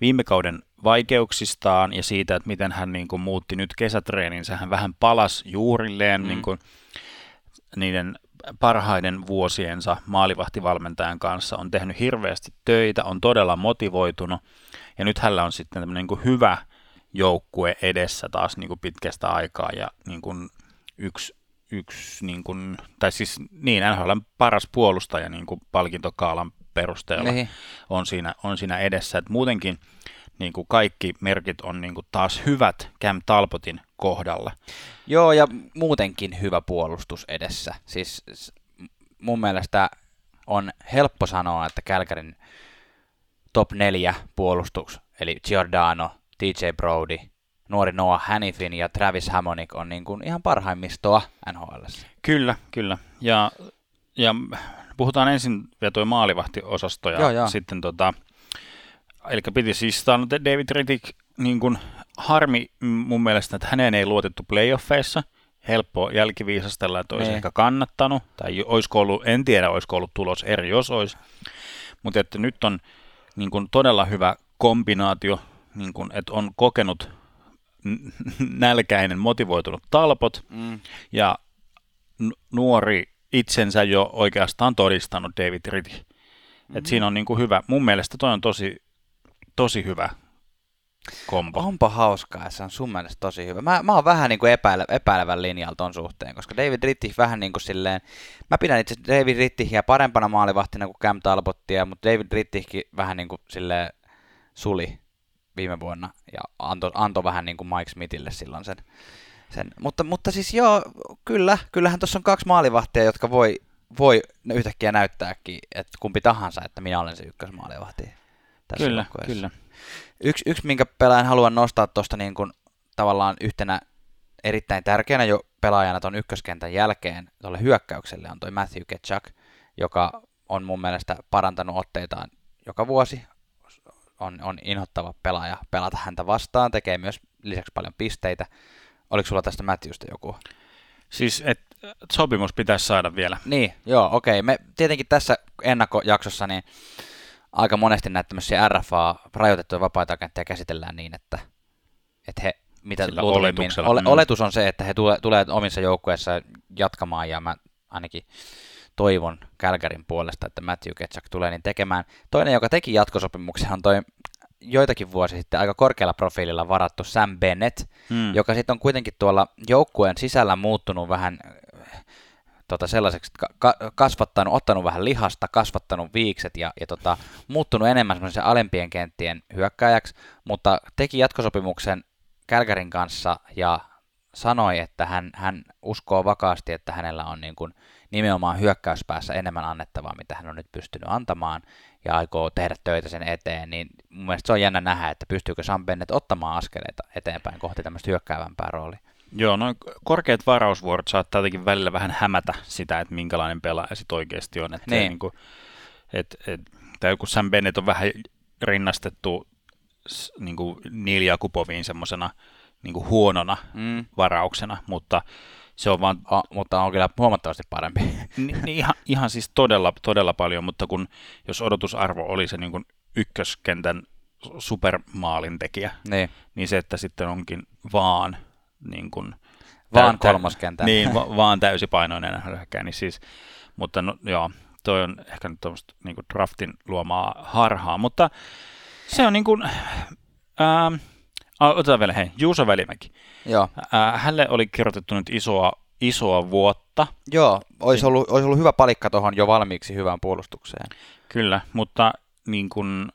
viime kauden vaikeuksistaan ja siitä, että miten hän niin kuin, muutti nyt kesätreeninsä. Hän vähän palas juurilleen mm. niin kuin, niiden parhaiden vuosiensa maalivahtivalmentajan kanssa, on tehnyt hirveästi töitä, on todella motivoitunut, ja nyt hänellä on sitten tämmöinen niin kuin hyvä joukkue edessä taas niin kuin pitkästä aikaa, ja niin kuin yksi, yksi niin kuin, tai siis niin, NHL paras puolustaja niin kuin palkintokaalan perusteella niin. on siinä, on siinä edessä, että muutenkin niin kuin kaikki merkit on niin kuin taas hyvät Cam Talbotin kohdalla. Joo, ja muutenkin hyvä puolustus edessä. Siis mun mielestä on helppo sanoa, että Kälkärin top 4 puolustus, eli Giordano, TJ Brody, nuori Noah Hannifin ja Travis Hammonick on niin kuin ihan parhaimmistoa NHL. Kyllä, kyllä. Ja, ja puhutaan ensin vielä tuo maalivahtiosasto ja joo, joo. sitten tota, eli piti siis David Rittick niin kuin harmi mun mielestä, että häneen ei luotettu playoffeissa. Helppo jälkiviisastella, että olisi ne. Niin. ehkä kannattanut. Tai olisiko ollut, en tiedä, olisiko ollut tulos eri, jos olisi. Mutta että nyt on niin kuin todella hyvä kombinaatio, niin kuin, että on kokenut nälkäinen, motivoitunut talpot mm. ja nuori itsensä jo oikeastaan todistanut David Ritti. Mm-hmm. Et siinä on niin kuin hyvä, mun mielestä toi on tosi, tosi hyvä kombo. Onpa hauskaa, se on sun mielestä tosi hyvä. Mä, mä oon vähän niin kuin epäile, epäilevän linjalla ton suhteen, koska David Rittich vähän niin kuin silleen, mä pidän itse David Rittichia parempana maalivahtina kuin Cam Talbottia, mutta David Rittichkin vähän niin kuin silleen suli viime vuonna ja antoi, anto vähän niin kuin Mike Smithille silloin sen. sen. Mutta, mutta siis joo, kyllä, kyllähän tuossa on kaksi maalivahtia, jotka voi, voi yhtäkkiä näyttääkin, että kumpi tahansa, että minä olen se ykkösmaalivahti. Kyllä, kyllä. Yksi, yksi, minkä pelaajan haluan nostaa tuosta niin kuin, tavallaan yhtenä erittäin tärkeänä jo pelaajana tuon ykköskentän jälkeen tuolle hyökkäykselle on toi Matthew Ketchuk, joka on mun mielestä parantanut otteitaan joka vuosi. On, on inhottava pelaaja pelata häntä vastaan, tekee myös lisäksi paljon pisteitä. Oliko sulla tästä Matthewsta joku? Siis, että sopimus pitäisi saada vielä. Niin, joo, okei. Okay. Me tietenkin tässä ennakkojaksossa niin aika monesti näitä tämmöisiä RFA, rajoitettuja vapaita agentteja käsitellään niin, että, että he mitä luultavimmin- Ole, mm. oletus on se, että he tule, tulee omissa joukkueissa jatkamaan, ja mä ainakin toivon Kälkärin puolesta, että Matthew Ketchuk tulee niin tekemään. Toinen, joka teki jatkosopimuksen, on toi joitakin vuosi sitten aika korkealla profiililla varattu Sam Bennett, Hmm. joka sitten on kuitenkin tuolla joukkueen sisällä muuttunut vähän äh, tota sellaiseksi, ka- kasvattanut, ottanut vähän lihasta, kasvattanut viikset ja, ja tota, muuttunut enemmän semmoisen alempien kenttien hyökkääjäksi, mutta teki jatkosopimuksen Kälkärin kanssa ja sanoi, että hän, hän uskoo vakaasti, että hänellä on niin kuin nimenomaan hyökkäyspäässä enemmän annettavaa, mitä hän on nyt pystynyt antamaan ja aikoo tehdä töitä sen eteen, niin mun mielestä se on jännä nähdä, että pystyykö Sam Bennett ottamaan askeleita eteenpäin kohti tämmöistä hyökkäävämpää roolia. Joo, noin korkeat varausvuorot saattaa jotenkin välillä vähän hämätä sitä, että minkälainen pelaaja sit oikeasti on. Että Niin. niin kuin, et, et, tai joku Sam Bennett on vähän rinnastettu niin kuin Neil Jakuboviin semmoisena niin kuin huonona Mm. varauksena, mutta se on vaan O, mutta on kyllä huomattavasti parempi. Ni, niin ihan, ihan siis todella, todella paljon, mutta kun jos odotusarvo oli se niin kuin ykköskentän supermaalintekijä, niin, niin se, että sitten onkin vaan niin kuin, vaan tä- tä- kolmoskentän. Niin, va- vaan täysipainoinen hyökkääjä, niin siis, mutta no, joo, toi on ehkä nyt tuommoista niin kuin draftin luomaa harhaa, mutta se on niin kuin, ää, a, otetaan vielä, hei, Juuso Välimäki. Joo, Ää, hänelle oli kirjoitettu nyt isoa, isoa vuotta, Joo olisi, ollut, olisi ollut hyvä palikka tuohon jo valmiiksi hyvään puolustukseen. Kyllä, mutta niin kuin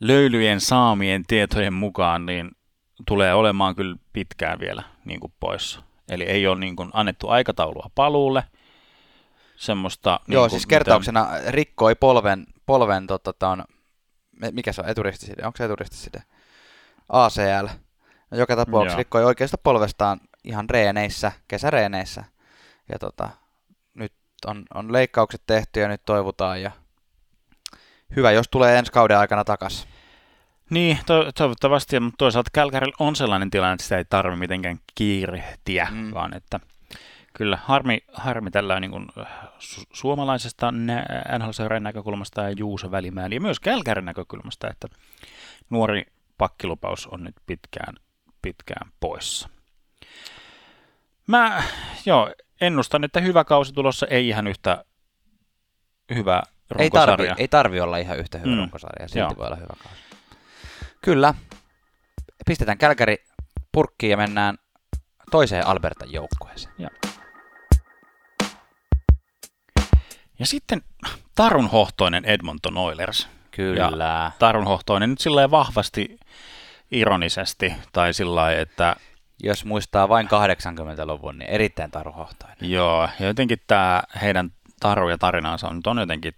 löylyjen saamien tietojen mukaan niin tulee olemaan kyllä pitkään vielä niin kuin poissa. Eli ei ole niin kuin annettu aikataulua paluulle. Semmoista, Joo, niin kuin, siis kertauksena rikkoi polven, polven tota, ton, me- mikä se on, eturistiside, onko se eturistiside? ACL. No, joka tapauksessa Joo. rikkoi oikeasta polvestaan ihan reeneissä, kesäreeneissä. Ja tota, nyt on, on leikkaukset tehty ja nyt toivotaan ja hyvä, jos tulee ensi kauden aikana takas. Niin, to- toivottavasti, mutta toisaalta Kälkärillä on sellainen tilanne, että sitä ei tarvitse mitenkään kiirehtiä, Mm. vaan että kyllä harmi, harmi tällä niin kuin, su- suomalaisesta NHL-seuran näkökulmasta ja Juuso Välimäeli ja myös Kälkärin näkökulmasta, että nuori pakkilupaus on nyt pitkään, pitkään poissa. Mä, joo, ennustan, että hyvä kausi tulossa ei ihan yhtä hyvä Ei tarvi, runkosarja. ei tarvi olla ihan yhtä hyvä mm. runkosarja, silti Joo. voi olla hyvä kausi. Kyllä. Pistetään Kälkäri purkkiin ja mennään toiseen Albertan joukkueeseen. Ja sitten Tarun hohtoinen Edmonton Oilers. Kyllä. Tarun hohtoinen nyt sillä vahvasti ironisesti, tai sillä että Jos muistaa vain 80-luvun, niin erittäin taruhohtoinen. joo, ja jotenkin tämä heidän taru ja tarinansa on, nyt on jotenkin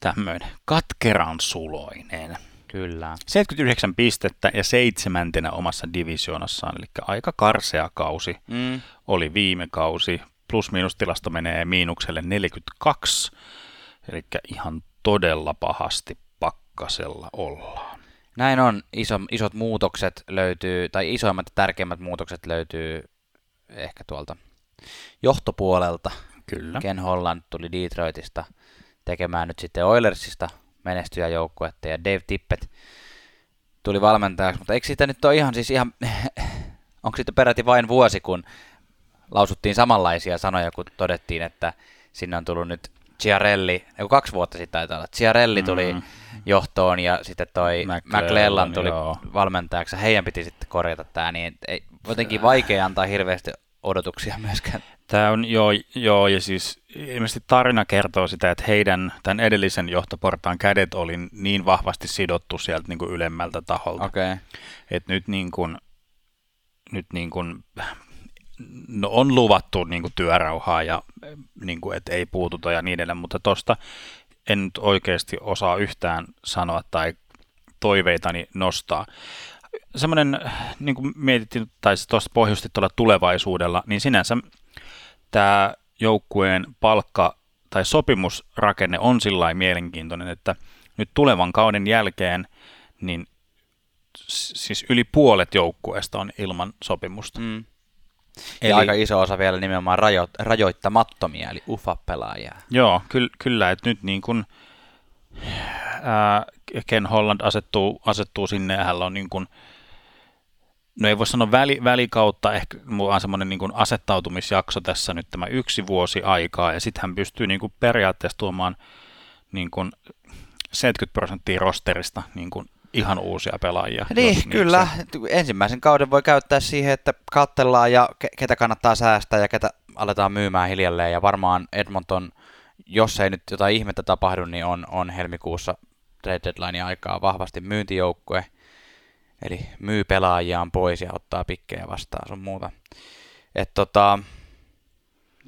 tämmöinen katkeran suloinen. Kyllä. 79 pistettä ja seitsemäntenä omassa divisioonassaan, eli aika karsea kausi Mm. oli viime kausi. Plus-miinustilasto menee miinukselle 42, eli ihan todella pahasti pakkasella ollaan. Näin on. Iso, isot muutokset löytyy, tai isoimmat ja tärkeimmät muutokset löytyy ehkä tuolta johtopuolelta. Kyllä. Ken Holland tuli Detroitista tekemään nyt sitten Oilersista menestyjäjoukkuetta ja Dave Tippett tuli valmentajaksi, mutta eikö siitä nyt ole ihan siis ihan, onko siitä peräti vain vuosi, kun lausuttiin samanlaisia sanoja, kun todettiin, että sinne on tullut nyt Ciarelli, joku kaksi vuotta sitten taitaa olla, Ciarelli tuli Mm. johtoon ja sitten toi McClellan, McClellan tuli joo. valmentajaksi, heidän piti sitten korjata tämä, niin ei, jotenkin vaikea antaa hirveästi odotuksia myöskään. Tämä on, joo, joo, ja siis ilmeisesti tarina kertoo sitä, että heidän tämän edellisen johtoportaan kädet oli niin vahvasti sidottu sieltä niin kuin ylemmältä taholta. Okay. että nyt niin kuin, nyt niin kuin, no on luvattu niin kuin työrauhaa ja niin kuin, että ei puututa ja niin edelleen, mutta tuosta en nyt oikeasti osaa yhtään sanoa tai toiveitani nostaa. Semmoinen, niin kuin mietittiin, tai tuosta pohjusti tuolla tulevaisuudella, niin sinänsä tämä joukkueen palkka- tai sopimusrakenne on sillä mielenkiintoinen, että nyt tulevan kauden jälkeen niin siis yli puolet joukkueesta on ilman sopimusta. Mm. Eli- Ja aika iso osa vielä nimenomaan rajo- rajoittamattomia, eli UFA-pelaajia. Joo, kyllä, kyllä että nyt niin kuin ää, Ken Holland asettuu, asettuu sinne ja hänellä on niin kuin no ei voi sanoa väli, välikautta, ehkä mulla on semmoinen niin asettautumisjakso tässä nyt tämä yksi vuosi aikaa, ja sitten hän pystyy niin kuin periaatteessa tuomaan niin kuin 70 prosenttia rosterista niin kuin ihan uusia pelaajia. Niin, kyllä. Se... Ensimmäisen kauden voi käyttää siihen, että katsellaan ja ketä kannattaa säästää ja ketä aletaan myymään hiljalleen. Ja varmaan Edmonton, jos ei nyt jotain ihmettä tapahdu, niin on, on helmikuussa trade deadline aikaa vahvasti myyntijoukkue. Eli myy pelaajiaan pois ja ottaa pikkejä vastaan sun muuta. Et tota,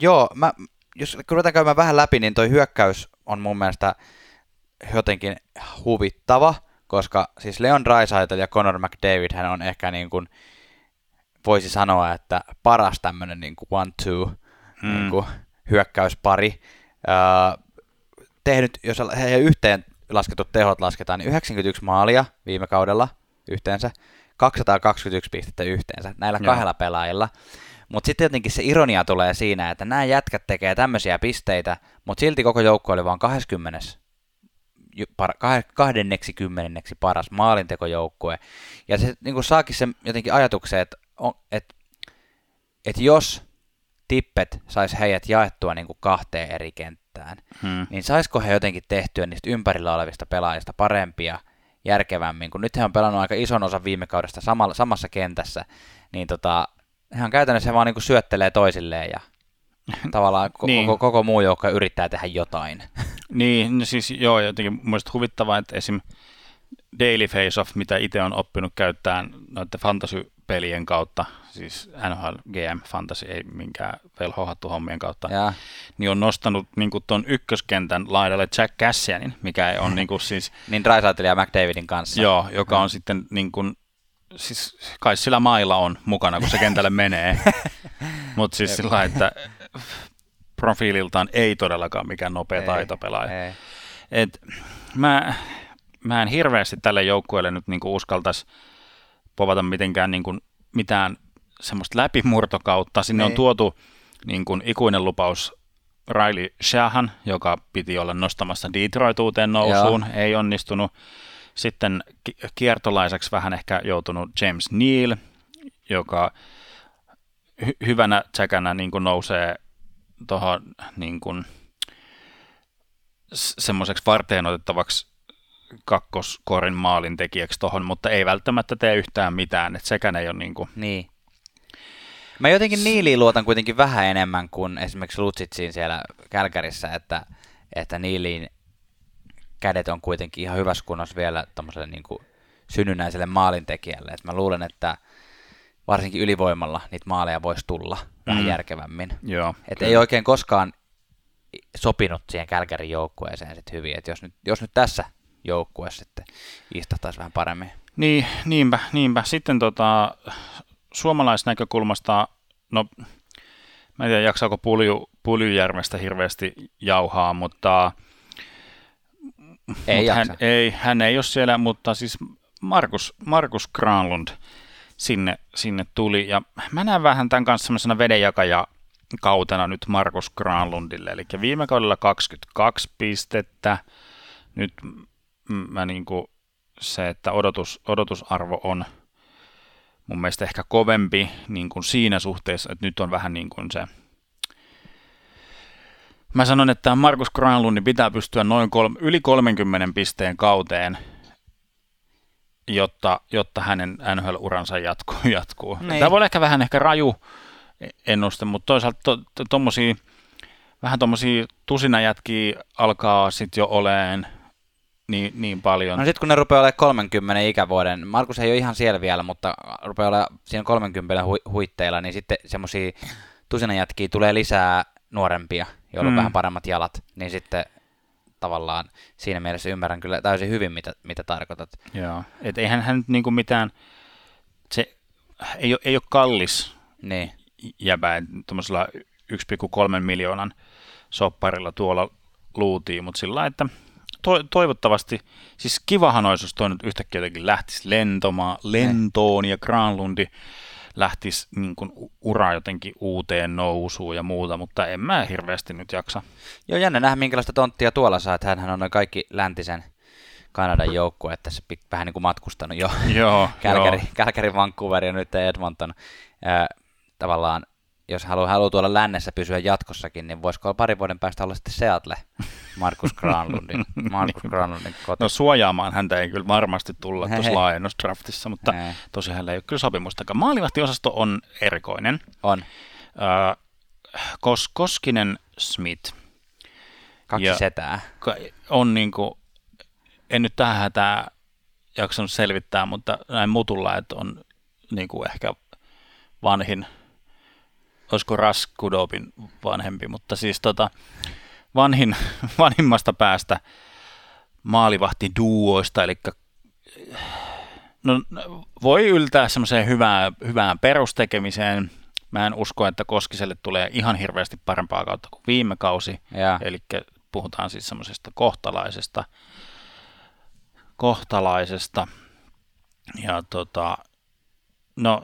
joo, mä, jos ruvetaan käymään vähän läpi, niin toi hyökkäys on mun mielestä jotenkin huvittava, koska siis Leon Draisaitl ja Conor McDavid hän on ehkä niin kuin, voisi sanoa, että paras tämmöinen niin kuin one-two hmm. niin kuin hyökkäyspari. Öö, tehnyt, jos he yhteen lasketut tehot lasketaan, niin 91 maalia viime kaudella yhteensä, 221 pistettä yhteensä näillä Joo. kahdella pelaajilla. Mutta sitten jotenkin se ironia tulee siinä, että nämä jätkät tekee tämmöisiä pisteitä, mutta silti koko joukko oli vain 20 kahdenneksi kymmenenneksi paras maalintekojoukkue. Ja se niin kuin saakin sen jotenkin ajatuksen, että, että, että jos tippet sais heidät jaettua niin kuin kahteen eri kenttään, hmm. niin saisiko he jotenkin tehtyä niistä ympärillä olevista pelaajista parempia, järkevämmin, kun nyt he on pelannut aika ison osan viime kaudesta samalla, samassa kentässä, niin tota, hän käytännössä vaan niin syöttelee toisilleen ja tavallaan niin. koko, koko muu joukko yrittää tehdä jotain. Niin, no siis joo, jotenkin mielestäni huvittavaa, että esim. Daily Face-Off, mitä itse on oppinut käyttämään noiden fantasy-pelien kautta, siis NHL GM Fantasy, ei minkään velhohattu hommien kautta, ja. niin on nostanut niin tuon ykköskentän laidalle Jack Cassianin, mikä on niin kuin siis... niin Drysaitel ja McDavidin kanssa. Joo, joka on sitten niin kuin, siis kai sillä mailla on mukana, kun se kentälle menee. Mutta siis sillä että profiililtaan ei todellakaan mikään nopea ei, taitopelaaja. Ei. Et mä, mä en hirveästi tälle joukkueelle nyt niinku uskaltaisi povata mitenkään niinku mitään semmoista läpimurtokautta. Sinne ei. on tuotu niin kuin ikuinen lupaus Riley Shahan, joka piti olla nostamassa Detroit uuteen nousuun, Joo. ei onnistunut. Sitten kiertolaiseksi vähän ehkä joutunut James Neal, joka hy- hyvänä tsekänä niin kuin nousee tuohon niin kuin, semmoiseksi varteen otettavaksi kakkoskorin maalin tekijäksi tuohon, mutta ei välttämättä tee yhtään mitään, että sekään ei ole niin kuin... Niin. Mä jotenkin Niiliin luotan kuitenkin vähän enemmän kuin esimerkiksi Lutsitsiin siellä Kälkärissä, että, että Niiliin kädet on kuitenkin ihan hyvässä kunnossa vielä tuommoiselle niin synnynnäiselle maalintekijälle. Et mä luulen, että varsinkin ylivoimalla niitä maaleja voisi tulla vähän mm. järkevämmin. Joo, Et ei oikein koskaan sopinut siihen Kälkärin joukkueeseen sit hyvin. Et jos, nyt, jos nyt tässä joukkueessa sitten istahtaisi vähän paremmin. Niin, niinpä, niinpä. Sitten tota, suomalaisnäkökulmasta, no mä en tiedä jaksaako Pulju, Puljujärvestä hirveästi jauhaa, mutta ei, mutta hän, ei, hän ei ole siellä, mutta siis Markus, Markus Granlund sinne, sinne tuli. Ja mä näen vähän tämän kanssa sellaisena vedenjakaja kautena nyt Markus Granlundille. Eli viime kaudella 22 pistettä. Nyt mä niin kuin se, että odotus, odotusarvo on mun mielestä ehkä kovempi niin kuin siinä suhteessa, että nyt on vähän niin kuin se Mä sanon, että Markus Granlundin pitää pystyä noin kol- yli 30 pisteen kauteen jotta, jotta hänen NHL-uransa jatkuu. jatkuu. Niin. Tämä voi olla ehkä vähän ehkä raju ennuste, mutta toisaalta to, to, tommosia, vähän tuommoisia tusinajätkiä alkaa sitten jo oleen niin, niin paljon. No sitten kun ne rupeaa olemaan 30 ikävuoden, Markus ei ole ihan siellä vielä, mutta rupeaa olemaan siinä 30 hu- huitteilla, niin sitten semmoisia tusinajätkiä tulee lisää nuorempia, joilla on mm. vähän paremmat jalat, niin sitten tavallaan siinä mielessä ymmärrän kyllä täysin hyvin, mitä, mitä tarkoitat. Joo, et eihän hän nyt niinku mitään, se ei ole, ei ole kallis niin. jäbä, tuommoisella 1,3 miljoonan sopparilla tuolla luutiin, mutta sillä että to, toivottavasti, siis kivahan olisi, jos toi nyt yhtäkkiä jotenkin lähtisi lentomaan, lentoon ja Granlundi lähtisi niin kuin ura jotenkin uuteen nousuun ja muuta, mutta en mä hirveästi nyt jaksa. Joo, jännä nähdä minkälaista tonttia tuolla saa, että hän on noin kaikki läntisen, Kanadan joukkue, että se vähän niin kuin matkustanut jo joo, Calgary, Calgary, Vancouver ja nyt Edmonton. Ää, tavallaan jos haluaa, haluaa tuolla lännessä pysyä jatkossakin, niin voisiko pari vuoden päästä olla sitten Seattle Markus Granlundin, Markus Granlundin koti? No suojaamaan häntä ei kyllä varmasti tulla tuossa laajennusdraftissa, mutta He. tosi hänellä ei ole kyllä sopimustakaan. Maalivahtiosasto on erikoinen. On. Kos, Koskinen Smith. Kaksi ja setää. On niin kuin, en nyt tähän hätää jaksanut selvittää, mutta näin mutulla, että on niin kuin ehkä vanhin – olisiko Raskudopin vanhempi, mutta siis tota, vanhin, vanhimmasta päästä maalivahti duoista, eli no, voi yltää semmoiseen hyvään, hyvään perustekemiseen. Mä en usko, että Koskiselle tulee ihan hirveästi parempaa kautta kuin viime kausi, eli puhutaan siis semmoisesta kohtalaisesta, kohtalaisesta. Ja tota, no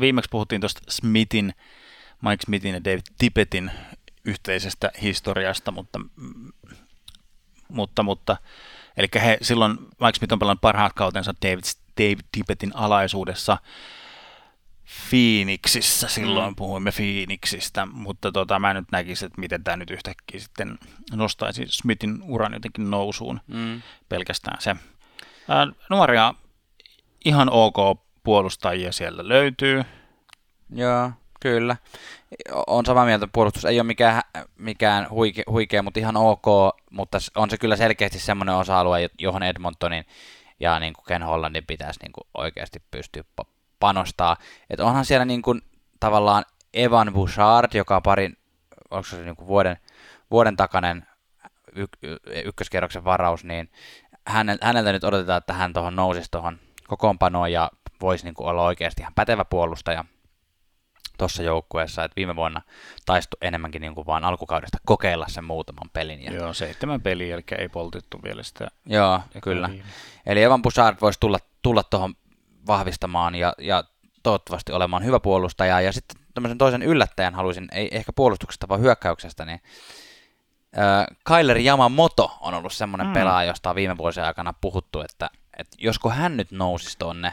viimeksi puhuttiin tuosta Smithin, Mike Smithin ja David Tippetin yhteisestä historiasta, mutta, mutta, mutta eli he silloin, Mike Smith on pelannut parhaat kautensa David, David Tippetin alaisuudessa Phoenixissä, silloin mm. puhuimme Phoenixistä, mutta tota, mä nyt näkisin, että miten tämä nyt yhtäkkiä sitten nostaisi Smithin uran jotenkin nousuun, mm. pelkästään se. Ää, nuoria, ihan ok puolustajia siellä löytyy. Joo, kyllä. On samaa mieltä, puolustus ei ole mikään, mikään huikea, huikea, mutta ihan ok, mutta on se kyllä selkeästi semmoinen osa-alue, johon Edmontonin ja niin kuin Ken Hollandin pitäisi niin kuin oikeasti pystyä panostaa. Et onhan siellä niin kuin, tavallaan Evan Bouchard, joka on parin, onko se niin kuin vuoden, vuoden takainen y- ykköskerroksen varaus, niin häneltä nyt odotetaan, että hän tuohon nousisi tuohon kokoonpanoon ja voisi niin kuin olla oikeasti ihan pätevä puolustaja tuossa joukkueessa, että viime vuonna taistu enemmänkin niin kuin vaan alkukaudesta kokeilla sen muutaman pelin. Ja... Joo, seitsemän peliä, eli ei poltettu vielä sitä. Joo, kyllä. Viime. Eli Evan Bouchard voisi tulla, tulla tuohon vahvistamaan ja, ja toivottavasti olemaan hyvä puolustaja. Ja sitten tämmöisen toisen yllättäjän haluaisin, ei ehkä puolustuksesta, vaan hyökkäyksestä, niin äh, Kyler Yamamoto on ollut semmoinen mm. pelaaja, josta on viime vuosien aikana puhuttu, että, että josko hän nyt nousisi tuonne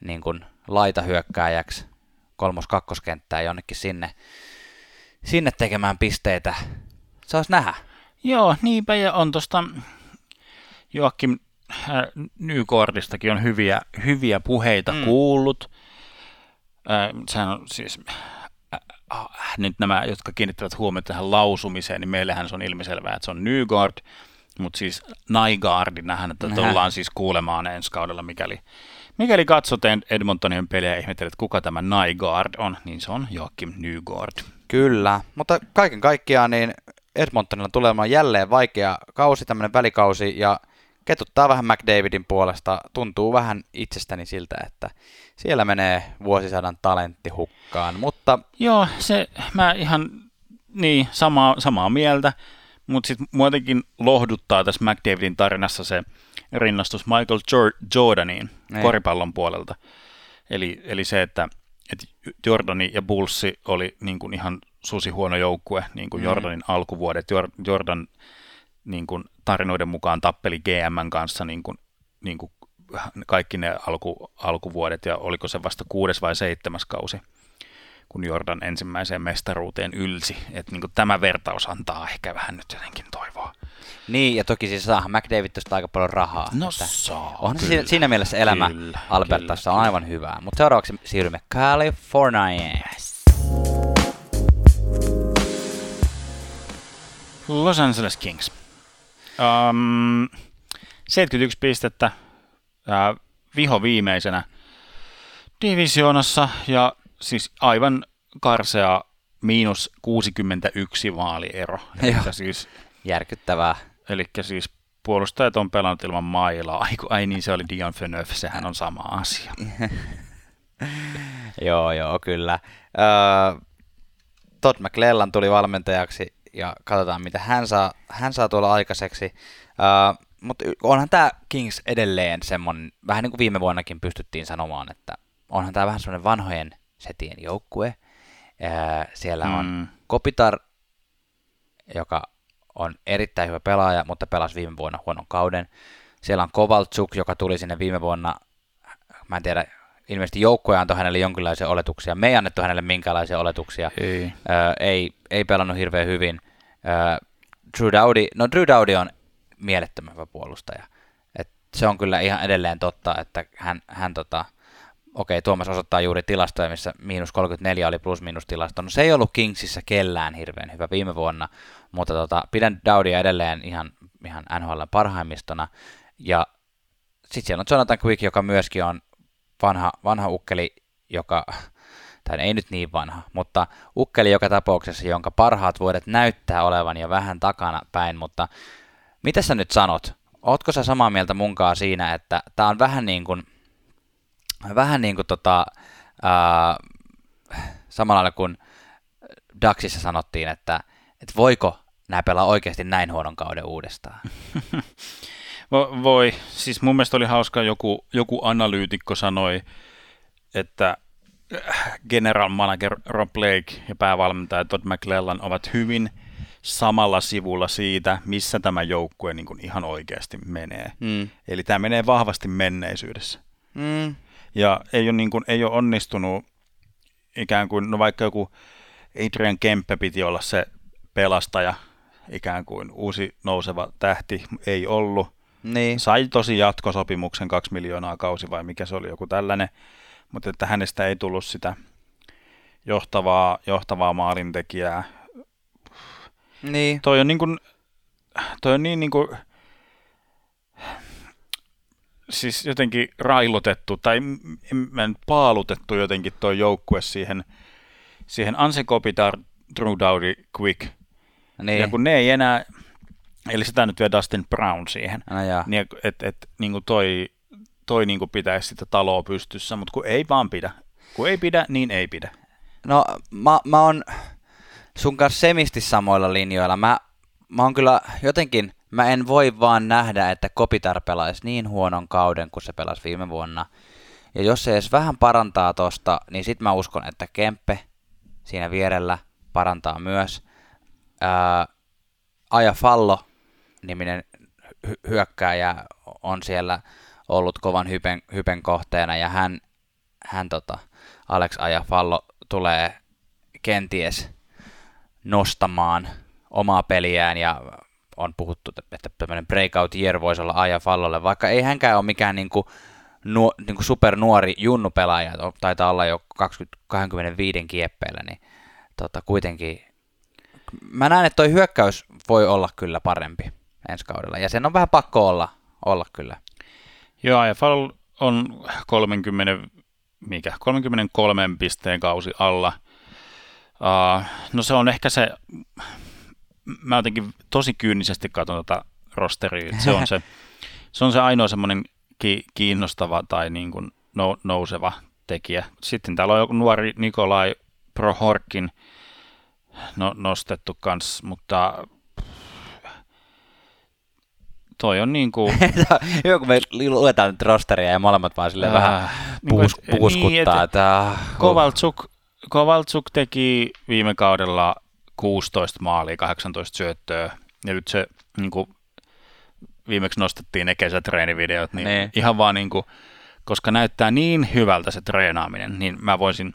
niin kuin laitahyökkääjäksi kolmos-kakkoskenttää jonnekin sinne, sinne tekemään pisteitä. Saas nähdä. Joo, niinpä ja on tuosta Joakim äh, Nykordistakin on hyviä, hyviä puheita mm. kuullut. Äh, sehän on siis äh, äh, nyt nämä, jotka kiinnittävät huomiota tähän lausumiseen, niin meillähän se on ilmiselvää, että se on Nygard, mutta siis Nygaardin nähdään, että tullaan siis kuulemaan ensi kaudella, mikäli Mikäli katsot Edmontonin peliä ja ihmettelet, kuka tämä Nygaard on, niin se on Joakim Nygård. Kyllä, mutta kaiken kaikkiaan niin Edmontonilla tulee olemaan jälleen vaikea kausi, tämmöinen välikausi, ja ketuttaa vähän McDavidin puolesta. Tuntuu vähän itsestäni siltä, että siellä menee vuosisadan talentti hukkaan, mutta... Joo, se mä ihan niin, samaa, samaa mieltä, mutta sitten muutenkin lohduttaa tässä McDavidin tarinassa se, rinnastus Michael Jordaniin niin. koripallon puolelta. Eli, eli se, että, että Jordani ja Bullsi oli niin kuin ihan susi huono joukkue, niin kuin mm. Jordanin alkuvuodet. Jordan niin kuin tarinoiden mukaan tappeli GMn kanssa niin kuin, niin kuin kaikki ne alku, alkuvuodet, ja oliko se vasta kuudes vai seitsemäs kausi, kun Jordan ensimmäiseen mestaruuteen ylsi. Että niin tämä vertaus antaa ehkä vähän nyt jotenkin toivoa. Niin, ja toki siis saa McDavid tuosta aika paljon rahaa. No saa, On kyllä, siinä, siinä mielessä elämä kyllä, Albertassa kyllä, on aivan hyvää. Mutta seuraavaksi siirrymme Californiaan. Yes. Los Angeles Kings. Um, 71 pistettä uh, viho viimeisenä divisioonassa ja siis aivan karsea miinus 61 vaaliero. Eli siis Järkyttävää. Eli siis puolustajat on pelannut ilman mailaa. Ai, ai niin, se oli Dion Fenöf, sehän on sama asia. joo, joo, kyllä. Uh, Todd McClellan tuli valmentajaksi ja katsotaan, mitä hän saa, hän saa tuolla aikaiseksi. Uh, mutta onhan tämä Kings edelleen semmoinen, vähän niin kuin viime vuonnakin pystyttiin sanomaan, että onhan tämä vähän semmoinen vanhojen setien joukkue. Uh, siellä on mm. Kopitar, joka on erittäin hyvä pelaaja, mutta pelasi viime vuonna huonon kauden. Siellä on Kovaltsuk, joka tuli sinne viime vuonna, mä en tiedä, ilmeisesti joukkoja antoi hänelle jonkinlaisia oletuksia. Me ei annettu hänelle minkälaisia oletuksia. Ei. Ö, ei, ei pelannut hirveän hyvin. Ö, Drew Dowdy, no Drew Dowdy on mielettömän hyvä puolustaja. Et se on kyllä ihan edelleen totta, että hän, hän tota, okei, Tuomas osoittaa juuri tilastoja, missä miinus 34 oli plus-miinus tilasto. No se ei ollut Kingsissä kellään hirveän hyvä viime vuonna, mutta tota, pidän Dowdia edelleen ihan, ihan NHL parhaimmistona. Ja sitten siellä on Jonathan Quick, joka myöskin on vanha, vanha ukkeli, joka, tai ei nyt niin vanha, mutta ukkeli joka tapauksessa, jonka parhaat vuodet näyttää olevan ja vähän takana päin, mutta mitä sä nyt sanot? Ootko sä samaa mieltä munkaan siinä, että tämä on vähän niin kuin, vähän niin kuin tota, ää, samalla kuin Daxissa sanottiin, että, että voiko nämä pelaa oikeasti näin huonon kauden uudestaan? Voi. Siis mun mielestä oli hauska, joku, joku analyytikko sanoi, että äh, general manager Rob Blake ja päävalmentaja Todd McClellan ovat hyvin samalla sivulla siitä, missä tämä joukkue niin kuin ihan oikeasti menee. Mm. Eli tämä menee vahvasti menneisyydessä. Mm. Ja ei ole, niin kuin, ei ole onnistunut ikään kuin, no vaikka joku Adrian Kempe piti olla se pelastaja, ikään kuin uusi nouseva tähti, ei ollut. Niin. Sai tosi jatkosopimuksen kaksi miljoonaa kausi vai mikä se oli, joku tällainen, mutta että hänestä ei tullut sitä johtavaa, johtavaa maalintekijää. Niin. Toi on niin kuin, toi on niin, niin kuin, siis jotenkin railotettu tai paalutettu jotenkin tuo joukkue siihen, siihen Anse Kopitar, Drew Dowdy, Quick. Niin. Ja kun ne ei enää, eli sitä nyt vielä Dustin Brown siihen, no, niin että et, niin toi, toi niin kuin pitäisi sitä taloa pystyssä, mutta kun ei vaan pidä. Kun ei pidä, niin ei pidä. No mä, mä oon sun kanssa semisti samoilla linjoilla. Mä, mä oon kyllä jotenkin, mä en voi vaan nähdä, että Kopitar pelaisi niin huonon kauden kuin se pelasi viime vuonna. Ja jos se edes vähän parantaa tosta, niin sit mä uskon, että Kempe siinä vierellä parantaa myös. Ää, Aja Fallo niminen hy- hyökkääjä on siellä ollut kovan hypen, hypen kohteena ja hän, hän tota, Alex Aja Fallo tulee kenties nostamaan omaa peliään ja on puhuttu, että tämmöinen breakout year voisi olla Aja Fallolle, vaikka ei hänkään ole mikään niinku, nuo, niinku supernuori junnupelaaja, taitaa olla jo 20, 25 kieppeillä, niin tota, kuitenkin mä näen, että toi hyökkäys voi olla kyllä parempi ensi kaudella, ja sen on vähän pakko olla, olla kyllä. Joo, ja Fall on 30, mikä, 33 pisteen kausi alla. Uh, no se on ehkä se, mä jotenkin tosi kyynisesti katson tätä rosteria. Se on se, se, on se ainoa semmoinen ki- kiinnostava tai niin kuin no, nouseva tekijä. Sitten täällä on joku nuori Nikolai Prohorkin no, nostettu kanssa, mutta toi on niin kuin... Hyvä, kun me luetaan nyt rosteria ja molemmat vaan silleen äh, vähän puus, niin puuskuttaa. Niin, että, uh. Kovaltsuk, Kovaltsuk teki viime kaudella 16 maalia, 18 syöttöä, ja nyt se niin kuin, viimeksi nostettiin ne kesätreenivideot, niin, niin. ihan vaan niin kuin, koska näyttää niin hyvältä se treenaaminen, niin mä voisin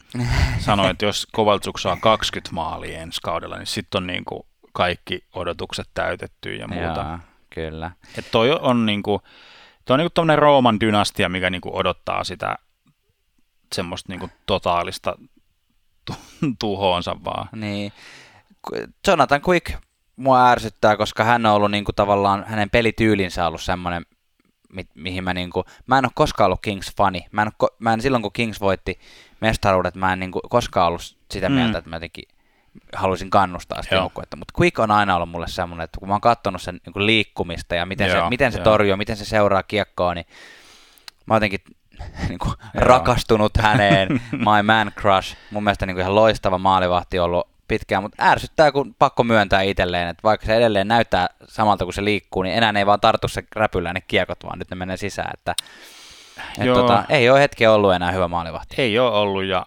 sanoa, että jos Kovaltsuk saa 20 maalia ensi kaudella, niin sitten on niin kuin kaikki odotukset täytetty ja muuta. Jaa, kyllä. Et toi on niin kuin, toi on niin kuin Rooman dynastia, mikä niin kuin odottaa sitä semmoista niin kuin totaalista tuhoonsa vaan. Niin. Jonathan Quick mua ärsyttää, koska hän on ollut niin kuin tavallaan, hänen pelityylinsä ollut semmoinen, mi- mihin mä niinku, mä en ole koskaan ollut Kings-fani. Mä en, ko, mä en silloin, kun Kings voitti mestaruudet, mä en niinku koskaan ollut sitä mm. mieltä, että mä jotenkin haluaisin kannustaa sitä joukkuetta. Mutta Quick on aina ollut mulle semmoinen, että kun mä oon katsonut sen niinku liikkumista ja miten Joo, se, miten se torjuu, miten se seuraa kiekkoa, niin mä oon jotenkin niin kuin, rakastunut häneen, my man crush. Mun mielestä niin kuin ihan loistava maalivahti ollut pitkään, mutta ärsyttää, kun pakko myöntää itselleen, että vaikka se edelleen näyttää samalta kuin se liikkuu, niin enää ei vaan tartu se räpyllä ne kiekot, vaan nyt ne menee sisään, että et tota, ei ole hetki ollut enää hyvä maalivahti. Ei ole ollut, ja,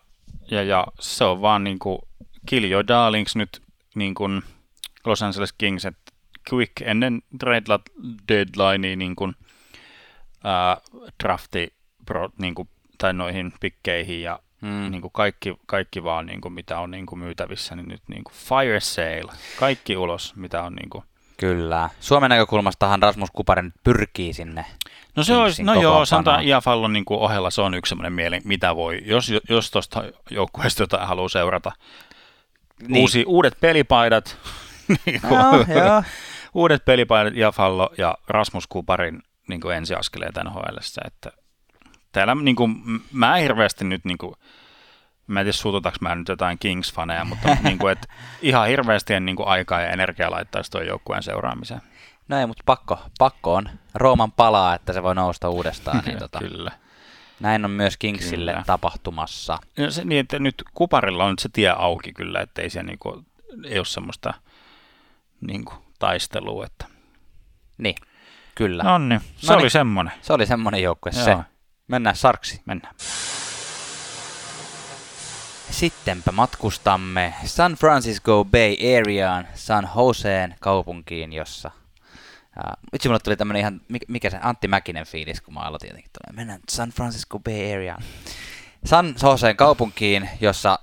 ja, ja se on vaan niin kuin kill your darlings nyt niin kuin Los Angeles Kings, että quick ennen trade deadlinea niin kuin, ää, drafti pro, niin kuin, tai noihin pikkeihin ja mm. niin kuin kaikki, kaikki vaan niin kuin, mitä on niin kuin myytävissä, niin nyt niin kuin fire sale, kaikki ulos, mitä on niin kuin, Kyllä. Suomen näkökulmastahan Rasmus Kuparin pyrkii sinne. No se olisi, no joo, sanotaan Iafallon niin kuin ohella se on yksi semmoinen mieli, mitä voi, jos, jos tuosta joukkueesta jotain haluaa seurata. Niin. Uusi, uudet pelipaidat, niin kuin, no, joo. uudet pelipaidat Iafallo ja Rasmus Kuparin niin kuin ensiaskeleet NHL, että täällä niin kuin, mä hirveästi nyt niin kuin, mä en tiedä suututaanko mä nyt jotain Kings-faneja, mutta niin kuin, et ihan hirveästi en niin kuin, aikaa ja energiaa laittaisi tuon joukkueen seuraamiseen. No ei, mutta pakko, pakko on. Rooman palaa, että se voi nousta uudestaan. Niin tota, Kyllä. Näin on myös Kingsille kyllä. tapahtumassa. Ja se, niin, että nyt Kuparilla on se tie auki kyllä, että ei, se, niin kuin, ei ole semmoista niin kuin, taistelua. Että... Niin, kyllä. No niin, se Noniin. oli semmoinen. Se oli semmoinen joukkue se. Mennään sarksi. Mennään. Sittenpä matkustamme San Francisco Bay Areaan, San Joseen kaupunkiin, jossa itse mulle tuli tämmönen ihan, mikä se Antti Mäkinen fiilis, kun mä aloitin jotenkin tuonne, mennään San Francisco Bay Areaan. San Joseen kaupunkiin, jossa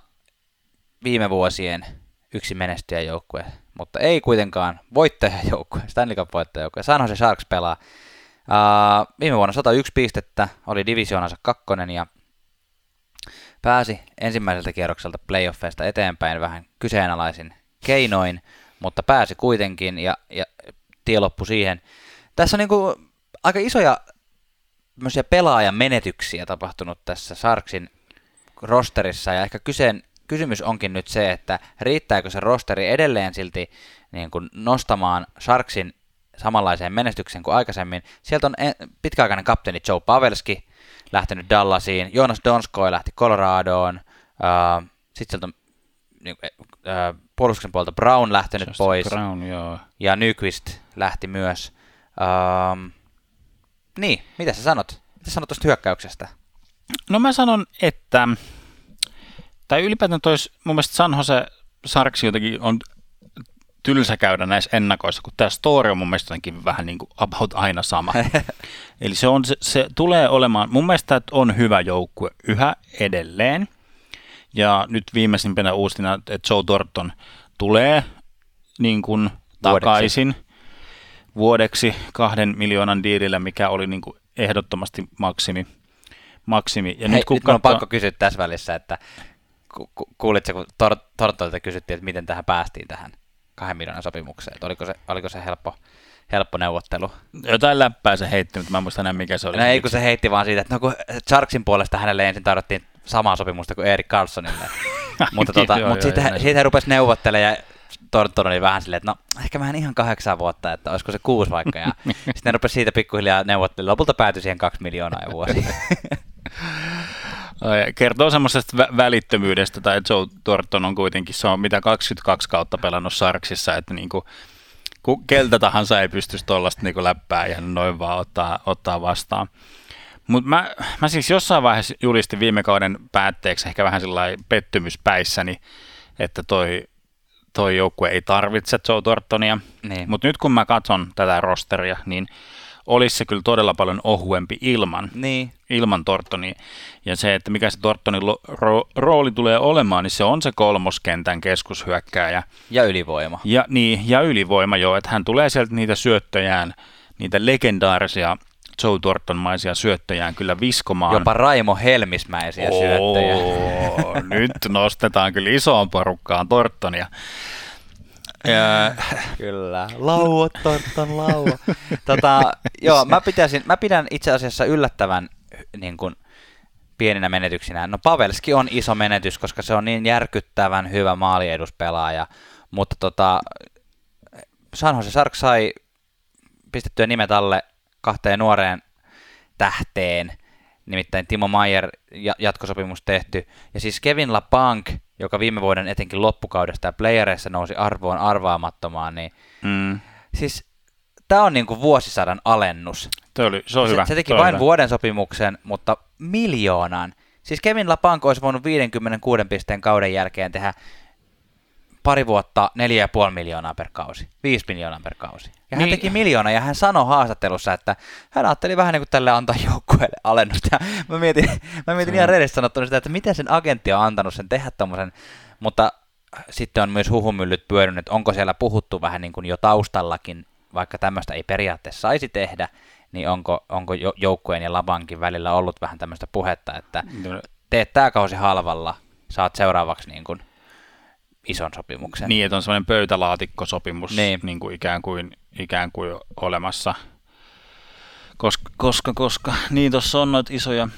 viime vuosien yksi menestyjäjoukkue, mutta ei kuitenkaan voittajajoukkue, Stanley Cup voittajajoukkue. San Jose Sharks pelaa. Uh, viime vuonna 101 pistettä, oli divisioonansa kakkonen ja pääsi ensimmäiseltä kierrokselta playoffeista eteenpäin vähän kyseenalaisin keinoin, mutta pääsi kuitenkin ja, ja tie loppui siihen. Tässä on niin aika isoja pelaajan menetyksiä tapahtunut tässä Sarksin rosterissa ja ehkä kyseen, kysymys onkin nyt se, että riittääkö se rosteri edelleen silti niin kuin nostamaan Sharksin samanlaiseen menestykseen kuin aikaisemmin. Sieltä on pitkäaikainen kapteeni Joe Pavelski, lähtenyt Dallasiin, Jonas Donskoi lähti Coloradoon, uh, sitten sieltä on niin, uh, puolustuksen puolelta Brown lähtenyt Just pois, Brown, joo. ja Nyqvist lähti myös. Uh, niin, mitä sä sanot? Mitä sanot tuosta hyökkäyksestä? No mä sanon, että, tai ylipäätään tois, mun mielestä San Jose Sarksi jotenkin on tylsä käydä näissä ennakoissa, kun tämä story on mun mielestä jotenkin vähän niin kuin about aina sama. Eli se, on, se, se tulee olemaan, mun mielestä on hyvä joukkue yhä edelleen. Ja nyt viimeisimpänä uusina, että Joe Thornton tulee niin kuin takaisin vuodeksi kahden miljoonan diilillä, mikä oli niin kuin ehdottomasti maksimi. maksimi. Ja Hei, nyt, kun nyt katso... on pakko kysyä tässä välissä, että ku, ku, kuulitko, kun Tor- kysyttiin, että miten tähän päästiin tähän kahden miljoonan sopimukseen. Että oliko se, oliko se helppo, helppo neuvottelu? Jotain läppää se heitti, mutta mä en muista enää mikä se oli. No ei, kun se heitti vaan siitä, että no kun Charksin puolesta hänelle ensin tarvittiin samaa sopimusta kuin Erik Carlsonille. mutta tota, joo, mutta joo, siitä, siitä hän rupesi neuvottelemaan ja Thornton oli vähän silleen, että no ehkä vähän ihan kahdeksan vuotta, että olisiko se kuusi vaikka. Ja sitten ne rupesi siitä pikkuhiljaa neuvottelemaan. Lopulta päätyi siihen kaksi miljoonaa ja vuosi. Kertoo semmoisesta vä- välittömyydestä, tai Joe Thornton on kuitenkin, se on mitä 22 kautta pelannut Sarksissa, että niinku, keltä tahansa ei pystyisi tuollaista niinku läppää ihan noin vaan ottaa, ottaa vastaan. Mutta mä, mä siis jossain vaiheessa julistin viime kauden päätteeksi ehkä vähän sellainen pettymyspäissäni, että toi, toi joukkue ei tarvitse Joe Thorntonia. Niin. Mutta nyt kun mä katson tätä rosteria, niin olisi se kyllä todella paljon ohuempi ilman, niin. ilman Tortonia. Ja se, että mikä se Tortonin ro- rooli tulee olemaan, niin se on se kolmoskentän keskushyökkääjä. Ja ylivoima. Ja, niin, ja ylivoima joo, että hän tulee sieltä niitä syöttöjään, niitä legendaarisia Joe Thornton-maisia syöttöjään kyllä viskomaan. Jopa Raimo Helmismäisiä Oo, syöttöjä. nyt nostetaan kyllä isoon porukkaan Tortonia. Kyllä, lauot, torton lauo. tota, joo, mä, pitäisin, mä pidän itse asiassa yllättävän niin kuin, pieninä menetyksinä. No Pavelski on iso menetys, koska se on niin järkyttävän hyvä maalieduspelaaja, mutta tota, San Jose Sark sai pistettyä nimet alle kahteen nuoreen tähteen, nimittäin Timo Mayer jatkosopimus tehty, ja siis Kevin LaPank, joka viime vuoden etenkin loppukaudesta ja playereissa nousi arvoon arvaamattomaan, niin mm. siis tämä on niin kuin vuosisadan alennus. Tämä oli, se on se, hyvä. Se teki Toi vain hyvä. vuoden sopimuksen, mutta miljoonan. Siis Kevin Lapanko olisi voinut 56 pisteen kauden jälkeen tehdä pari vuotta 4,5 miljoonaa per kausi, 5 miljoonaa per kausi. Ja hän Niin. teki miljoona ja hän sanoi haastattelussa, että hän ajatteli vähän niin kuin tälle antaa joukkueelle alennusta. Ja mä mietin, mä mietin Se ihan rehellisesti sanottuna sitä, että miten sen agentti on antanut sen tehdä tommosen, mutta sitten on myös huhumyllyt pyörinyt, että onko siellä puhuttu vähän niin kuin jo taustallakin, vaikka tämmöistä ei periaatteessa saisi tehdä, niin onko, onko jo- joukkueen ja Labankin välillä ollut vähän tämmöistä puhetta, että teet tämä kausi halvalla, saat seuraavaksi niin kuin ison sopimuksen. Niin, että on sellainen pöytälaatikkosopimus Niin. niin. Kuin ikään, kuin, ikään kuin olemassa. Koska, koska, koska niin tuossa on noita isoja,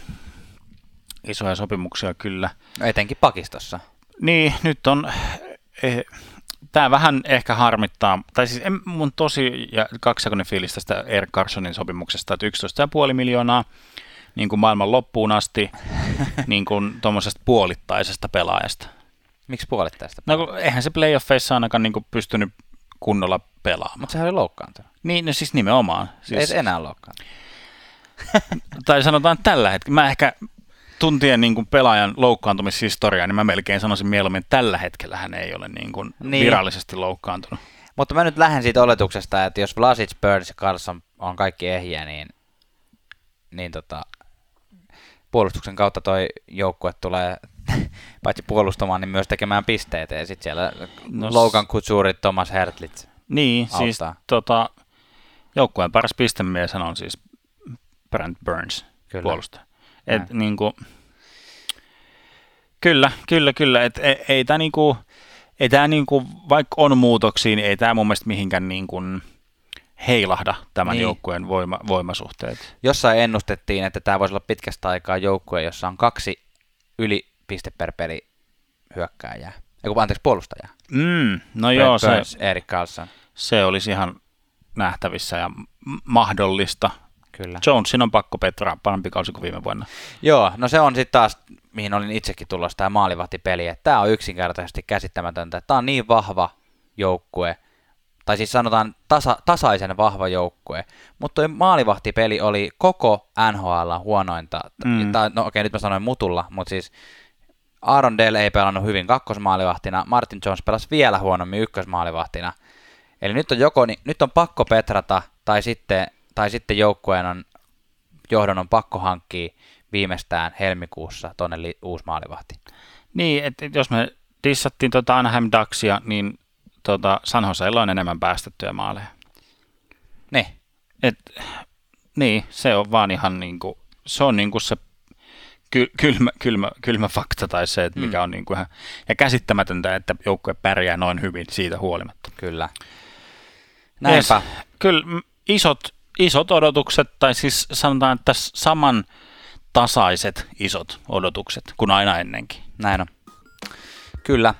isoja sopimuksia kyllä. No Etenkin pakistossa. Niin, nyt on, eh, tämä vähän ehkä harmittaa, tai siis en, mun tosi ja kaksijakoinen fiilis tästä Eric Carsonin sopimuksesta, että 11,5 miljoonaa niin kuin maailman loppuun asti niin kuin tuommoisesta puolittaisesta pelaajasta. Miksi puolittaista? No kun eihän se playoffeissa ainakaan niin pystynyt kunnolla pelaamaan. Mutta sehän oli loukkaantunut. Niin, no siis nimenomaan. Siis... Ei enää loukkaantunut. tai sanotaan tällä hetkellä. Mä ehkä tuntien niin kuin pelaajan loukkaantumishistoriaa, niin mä melkein sanoisin mieluummin, että tällä hetkellä hän ei ole niin kuin niin. virallisesti loukkaantunut. Mutta mä nyt lähden siitä oletuksesta, että jos Vlasic, Burns ja Carlson on kaikki ehjiä, niin, niin tota, puolustuksen kautta toi joukkue tulee paitsi puolustamaan, niin myös tekemään pisteitä. Ja sitten siellä no, Logan Couture, Thomas Hertlitz. Niin, siis Auttaa. tota, joukkueen paras pistemies on siis Brent Burns, Kyllä. puolustaja. Näin. Et, niin kuin, kyllä, kyllä, kyllä. Et, ei, ei tämä niinku, ei tää niinku, vaikka on muutoksia, niin ei tämä mun mielestä mihinkään niinku heilahda tämän niin. joukkueen voima, voimasuhteet. Jossain ennustettiin, että tämä voisi olla pitkästä aikaa joukkue, jossa on kaksi yli piste per peli hyökkääjää. Eiku, anteeksi, puolustajaa. Mm, no Brent joo, se, Burns, Erik Carlson. se olisi ihan nähtävissä ja mahdollista. Kyllä. Jonesin on pakko petraa parempi kausi kuin viime vuonna. Joo, no se on sitten taas, mihin olin itsekin tulossa, tämä maalivahtipeli, tämä on yksinkertaisesti käsittämätöntä. Tämä on niin vahva joukkue, tai siis sanotaan tasa, tasaisen vahva joukkue, mutta tuo maalivahtipeli oli koko NHL huonointa, Mm. tai, no okei, nyt mä sanoin mutulla, mutta siis Aaron Dell ei pelannut hyvin kakkosmaalivahtina, Martin Jones pelasi vielä huonommin ykkösmaalivahtina, eli nyt on joko, niin, nyt on pakko petrata, tai sitten, tai sitten joukkueen on, johdon on pakko hankkia viimeistään helmikuussa tuonne li- uusi maalivahti. Niin, että et jos me dissattiin tota Anaheim Ducksia, niin tota San Joseilla on enemmän päästettyjä maaleja. Ne, Et, niin, se on vaan ihan niinku, se on niinku se ky- kylmä, kylmä, kylmä fakta tai se, että mikä Mm. on niinku ihan, ja käsittämätöntä, että joukkue pärjää noin hyvin siitä huolimatta. kyllä. Näinpä. Yes. Kyllä isot, isot odotukset, tai siis sanotaan, että saman tasaiset isot odotukset kuin aina ennenkin. Näin on. Kyllä.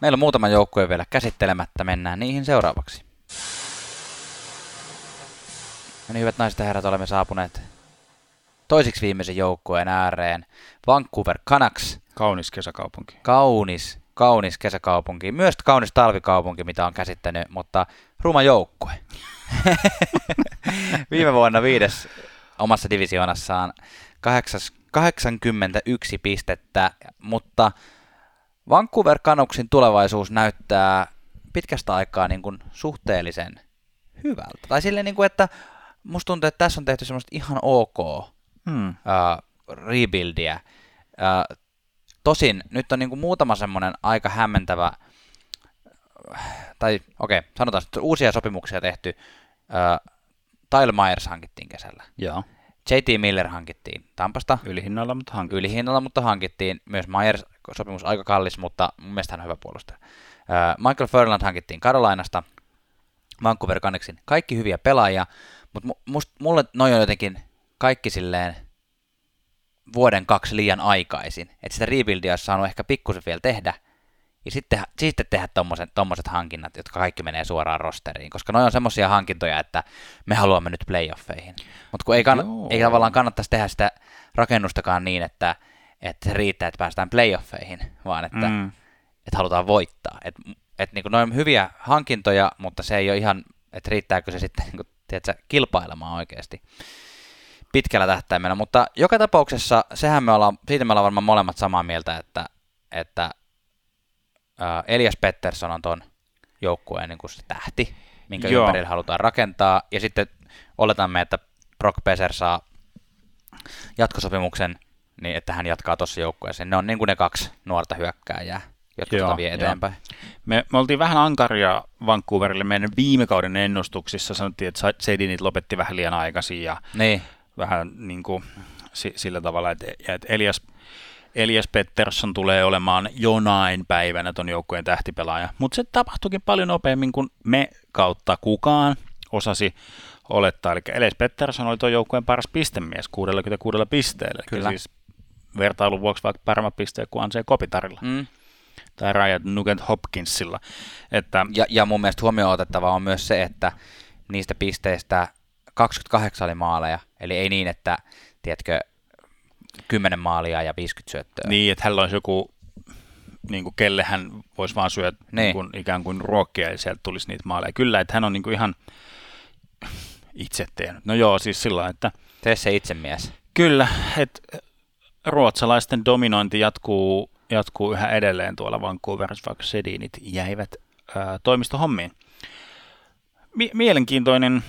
Meillä on muutama joukkue vielä käsittelemättä. Mennään niihin seuraavaksi. No niin, hyvät naiset ja herrat, olemme saapuneet toisiksi viimeisen joukkueen ääreen. Vancouver Canucks, Kaunis kesäkaupunki. kaunis, kaunis kesäkaupunki, myös kaunis talvikaupunki, mitä on käsittänyt, mutta ruma joukkue. Viime vuonna viides omassa divisioonassaan kahdeksas- 81 pistettä, mutta Vancouver Canucksin tulevaisuus näyttää pitkästä aikaa niin kuin suhteellisen hyvältä. Tai silleen, niin kuin, että musta tuntuu, että tässä on tehty semmoista ihan ok Hmm. uh, rebuildia. Uh, tosin nyt on niin kuin muutama semmoinen aika hämmentävä, tai okei, okay, sanotaan, että uusia sopimuksia tehty. Uh, Tyler Myers hankittiin kesällä. Joo. JT Miller hankittiin Tampasta Ylihinnalla, mutta hankittu. ylihinnalla, mutta hankittiin. Myös Myers sopimus aika kallis, mutta mun mielestä hän on hyvä puolustaja. Uh, Michael Furland hankittiin Carolinasta, Vancouver Canucksin. Kaikki hyviä pelaajia, mutta mu- must, mulle noin on jotenkin kaikki silleen vuoden kaksi liian aikaisin. Että sitä rebuildia olisi saanut ehkä pikkusen vielä tehdä, ja sitten, sitten tehdä tommoset, tommoset hankinnat, jotka kaikki menee suoraan rosteriin, koska noin on semmoisia hankintoja, että me haluamme nyt playoffeihin. Mutta kun ei, kann- Joo. ei tavallaan kannattaisi tehdä sitä rakennustakaan niin, että, että se riittää, että päästään playoffeihin, vaan että, mm. Että halutaan voittaa. Et, et niin noin on hyviä hankintoja, mutta se ei ole ihan, että riittääkö se sitten niin kuin, tiedätkö, kilpailemaan oikeasti pitkällä tähtäimellä. Mutta joka tapauksessa, sehän me ollaan, siitä me ollaan varmaan molemmat samaa mieltä, että, että äh, Elias Pettersson on ton joukkueen niin kuin se tähti, minkä Joo. ympärillä halutaan rakentaa, ja sitten oletamme, että Brock Besser saa jatkosopimuksen, niin että hän jatkaa tuossa joukkueeseen. Ne on niin kuin ne kaksi nuorta hyökkääjää, jotka Joo, tota vie eteenpäin. Me, me oltiin vähän ankaria Vancouverille meidän viime kauden ennustuksissa. Sanottiin, että Sedinit lopetti vähän liian aikaisin ja Niin, vähän niin kuin si- sillä tavalla, että, ja että Elias, Elias Pettersson tulee olemaan jonain päivänä ton joukkueen tähtipelaaja. Mutta se tapahtuikin paljon nopeammin kuin me kautta kukaan osasi olettaa. Eli Elias Pettersson oli tuon joukkueen paras pistemies 66 pisteellä. Eli Kyllä. Siis vertailun vuoksi vaikka paremmat pisteet kuin Anse Kopitarilla mm. tai Ryan Nugent Hopkinsilla. Että, ja, ja mun mielestä huomioon otettava on myös se, että niistä pisteistä 28 oli maaleja, eli ei niin, että tiedätkö, 10 maalia ja 50 syöttöä. Niin, että hänellä olisi joku, niin kuin kelle hän voisi vaan syödä niin. Niin. Kuin, ikään kuin ruokkia ja sieltä tulisi niitä maaleja. Kyllä, että hän on niin kuin ihan itse tehnyt. No joo, siis sillä että Tee se itse mies. kyllä, että ruotsalaisten dominointi jatkuu, jatkuu yhä edelleen tuolla Vancouverissa, vaikka Sedinit jäivät ää, toimistohommiin. Mi- mielenkiintoinen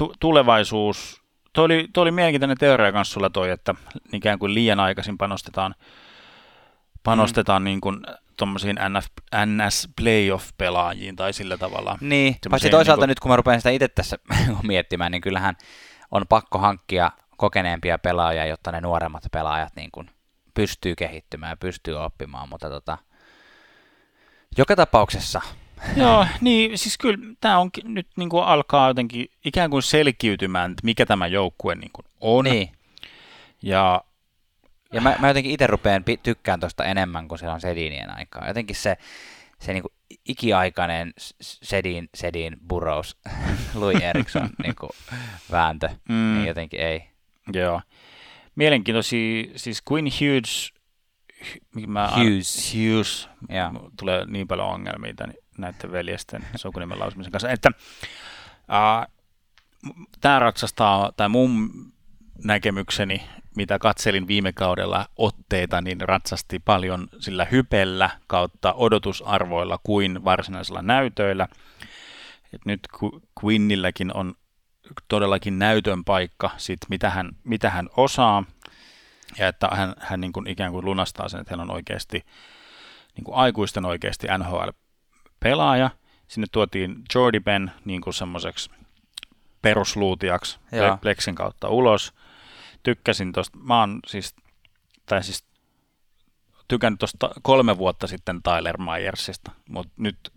tu- tulevaisuus. Tuo oli, tuo oli mielenkiintoinen teoria kanssa sulla toi, että ikään kuin liian aikaisin panostetaan, panostetaan mm. niin kuin tuommoisiin NS-playoff-pelaajiin tai sillä tavalla. Niin, paitsi toisaalta niinku- nyt kun mä rupean sitä itse tässä miettimään, niin kyllähän on pakko hankkia kokeneempia pelaajia, jotta ne nuoremmat pelaajat niin kuin pystyy kehittymään ja pystyy oppimaan, mutta tota, joka tapauksessa, Joo, niin siis kyllä tämä on nyt niin kuin alkaa jotenkin ikään kuin selkiytymään, että mikä tämä joukkue niin kuin on. niin, Ja ja mä, mä jotenkin itse rupean tykkään tuosta enemmän kuin silloin Sedinien aikaa. Jotenkin se, se niin kuin ikiaikainen Sedin, Sedin Burroughs, Louis Eriksson niin kuin vääntö, Mm. niin jotenkin ei. Joo. Mielenkiintoisia, siis Quinn Hughes, mä Hughes. Hughes, Joo. Mulla tulee niin paljon ongelmia tän, näiden veljesten sukunimen lausumisen kanssa, että tämä ratsastaa, tai mun näkemykseni, mitä katselin viime kaudella otteita, niin ratsasti paljon sillä hypellä kautta odotusarvoilla kuin varsinaisilla näytöillä. Et nyt Qu- Quinnilläkin on todellakin näytön paikka, sit mitä, hän, mitä hän osaa, ja että hän, hän niin kuin ikään kuin lunastaa sen, että hän on oikeasti niin kuin aikuisten oikeasti NHL-pelaaja. Sinne tuotiin Jordi Ben niin kuin semmoiseksi perusluutiaksi Joo. Plexin kautta ulos. Tykkäsin tuosta, mä oon siis, tai siis tykännyt tuosta kolme vuotta sitten Tyler Myersista, mutta nyt,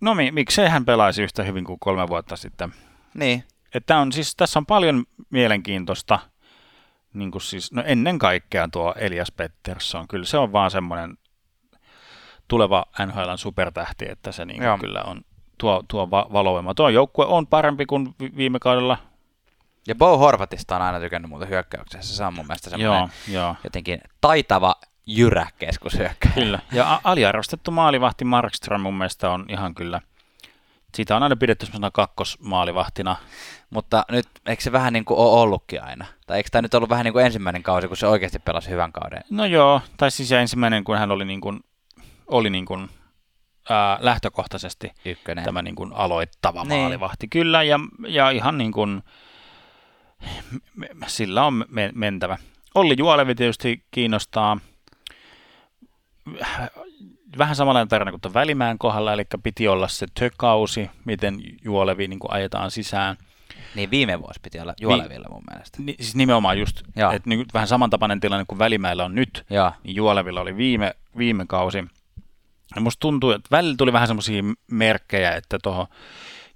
no mi, miksei hän pelaisi yhtä hyvin kuin kolme vuotta sitten. Niin, Että on siis, tässä on paljon mielenkiintoista, niin kuin siis, no ennen kaikkea tuo Elias Pettersson, kyllä se on vaan semmoinen tuleva NHLn supertähti, että se niin kyllä on tuo, tuo va- valovoima. Tuo joukkue on parempi kuin vi- viime kaudella. ja Bo Horvatista on aina tykännyt muuten hyökkäyksessä. Se on mun mielestä semmoinen Joo, joo. jotenkin taitava jyrä keskushyökkäjä. Kyllä. Ja aliarvostettu maalivahti Markström mun mielestä on ihan kyllä, siitä on aina pidetty semmoisena kakkosmaalivahtina. Mutta nyt, eikö se vähän niin kuin ole ollutkin aina? Tai eikö tämä nyt ollut vähän niin kuin ensimmäinen kausi, kun se oikeasti pelasi hyvän kauden? No joo, tai siis ensimmäinen, kun hän oli niin kuin, oli niin kuin, ää, lähtökohtaisesti Ykkönen. tämä niin kuin aloittava Niin. maalivahti. Kyllä, ja, ja ihan niin kuin, sillä on me- mentävä. Olli Juolevi tietysti kiinnostaa. Vähän samanlainen tarina kuin tuon Välimäen kohdalla, eli piti olla se tökausi, miten Juolevi niin kuin ajetaan sisään. Niin viime vuosi piti olla Juolevilla mun mielestä. Ni, siis nimenomaan just, että niin vähän samantapainen tilanne kuin Välimäellä on nyt, Joo, niin Juolevilla oli viime, viime kausi. Ja musta tuntuu, että välillä tuli vähän semmoisia merkkejä, että tuohon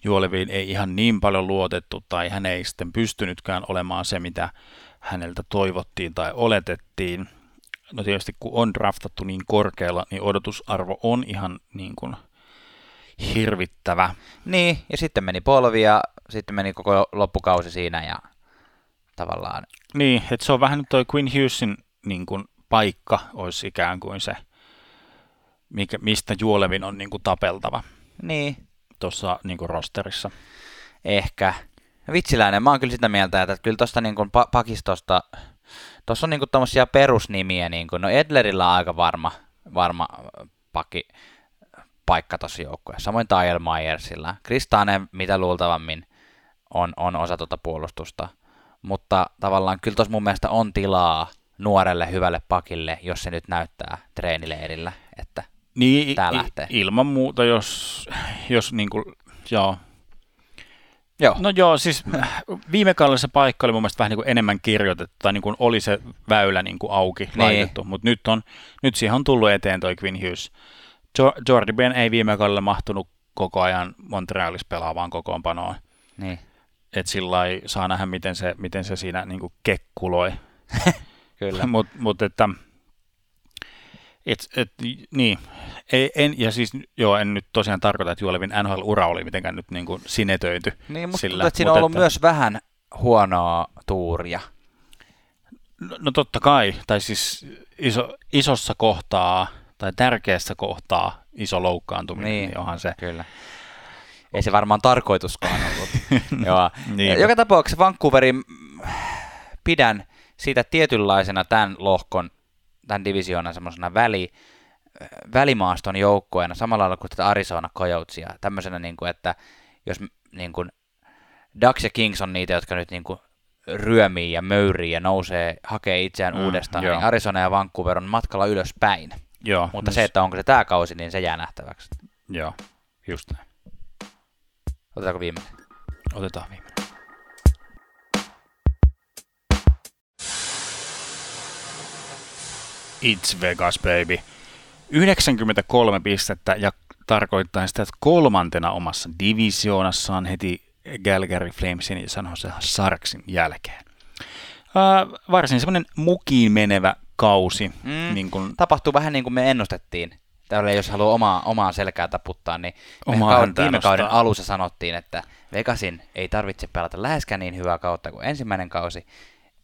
Juoleviin ei ihan niin paljon luotettu tai hän ei sitten pystynytkään olemaan se, mitä häneltä toivottiin tai oletettiin. No tietysti kun on draftattu niin korkealla, niin odotusarvo on ihan niin kuin hirvittävä. niin, ja sitten meni polvi ja sitten meni koko loppukausi siinä ja tavallaan, Niin, että se on vähän nyt toi Quinn Hughesin niin kuin, paikka olisi ikään kuin se, mikä, mistä Juolevin on niin kuin, tapeltava niin, tuossa niin kuin, rosterissa. ehkä. Vitsiläinen, mä oon kyllä sitä mieltä, että kyllä tuosta niin pa- pakistosta, tuossa on niin tommosia perusnimiä, niin kuin, no Edlerillä on aika varma, varma pakki paikka tuossa joukkueessa. Samoin Tyle Myersilla. Kristane mitä luultavammin on, on osa tuota puolustusta, mutta tavallaan kyllä tuossa mun mielestä on tilaa nuorelle hyvälle pakille, jos se nyt näyttää treenileirillä, että niin, tää lähtee. Ilman muuta, jos, jos niin kuin, joo. Joo. No joo, siis viime kaudella se paikka oli mun mielestä vähän niin kuin enemmän kirjoitettu, tai niin kuin oli se väylä niin kuin auki niin. laitettu, mutta nyt, on, nyt siihen on tullut eteen toi Quinn Hughes. Jordi Ben ei viime kaudella mahtunut koko ajan Montrealissa pelaavaan kokoonpanoon. Niin. Et sillä saa nähdä, miten se, miten se siinä niin kuin kekkuloi. Kyllä. Mutta mut, että et, et, niin, ei, en, ja siis joo, en nyt tosiaan tarkoita, että Juolevin NHL-ura oli mitenkään nyt niin kuin sinetöity. Niin, mutta sillä, että siinä on ollut että, myös vähän huonoa tuuria. No, no totta kai, tai siis iso, isossa kohtaa tai tärkeässä kohtaa iso loukkaantuminen, niin, niin onhan se. Kyllä. Ei se varmaan tarkoituskaan ollut. Joo. niin. Joka tapauksessa Vancouverin pidän siitä tietynlaisena tämän lohkon, tämän divisioonan semmoisena väli, välimaaston joukkueena, samalla lailla kuin tätä Arizona Coyotesia, tämmöisenä, niin kuin, että jos niin kuin, Ducks ja Kings on niitä, jotka nyt niin kuin, ryömii ja möyrii ja nousee, hakee itseään mm, uudestaan, joo. niin Arizona ja Vancouver on matkalla ylöspäin. Joo, Mutta se, että onko se tämä kausi, niin se jää nähtäväksi. Joo, just näin. Otetaanko viimeinen? Otetaan viimeinen. It's Vegas, baby. 93 pistettä ja tarkoittaa sitä, että kolmantena omassa divisioonassaan heti Galgary Flamesin ja San Jose Sarksin jälkeen. Uh, varsin semmoinen mukiin menevä kausi. Mm, niin kun... Tapahtuu vähän niin kuin me ennustettiin. Täällä jos haluaa omaa, omaa selkää taputtaa, niin omaa kauden, viime kauden alussa sanottiin, että Vegasin ei tarvitse pelata läheskään niin hyvää kautta kuin ensimmäinen kausi,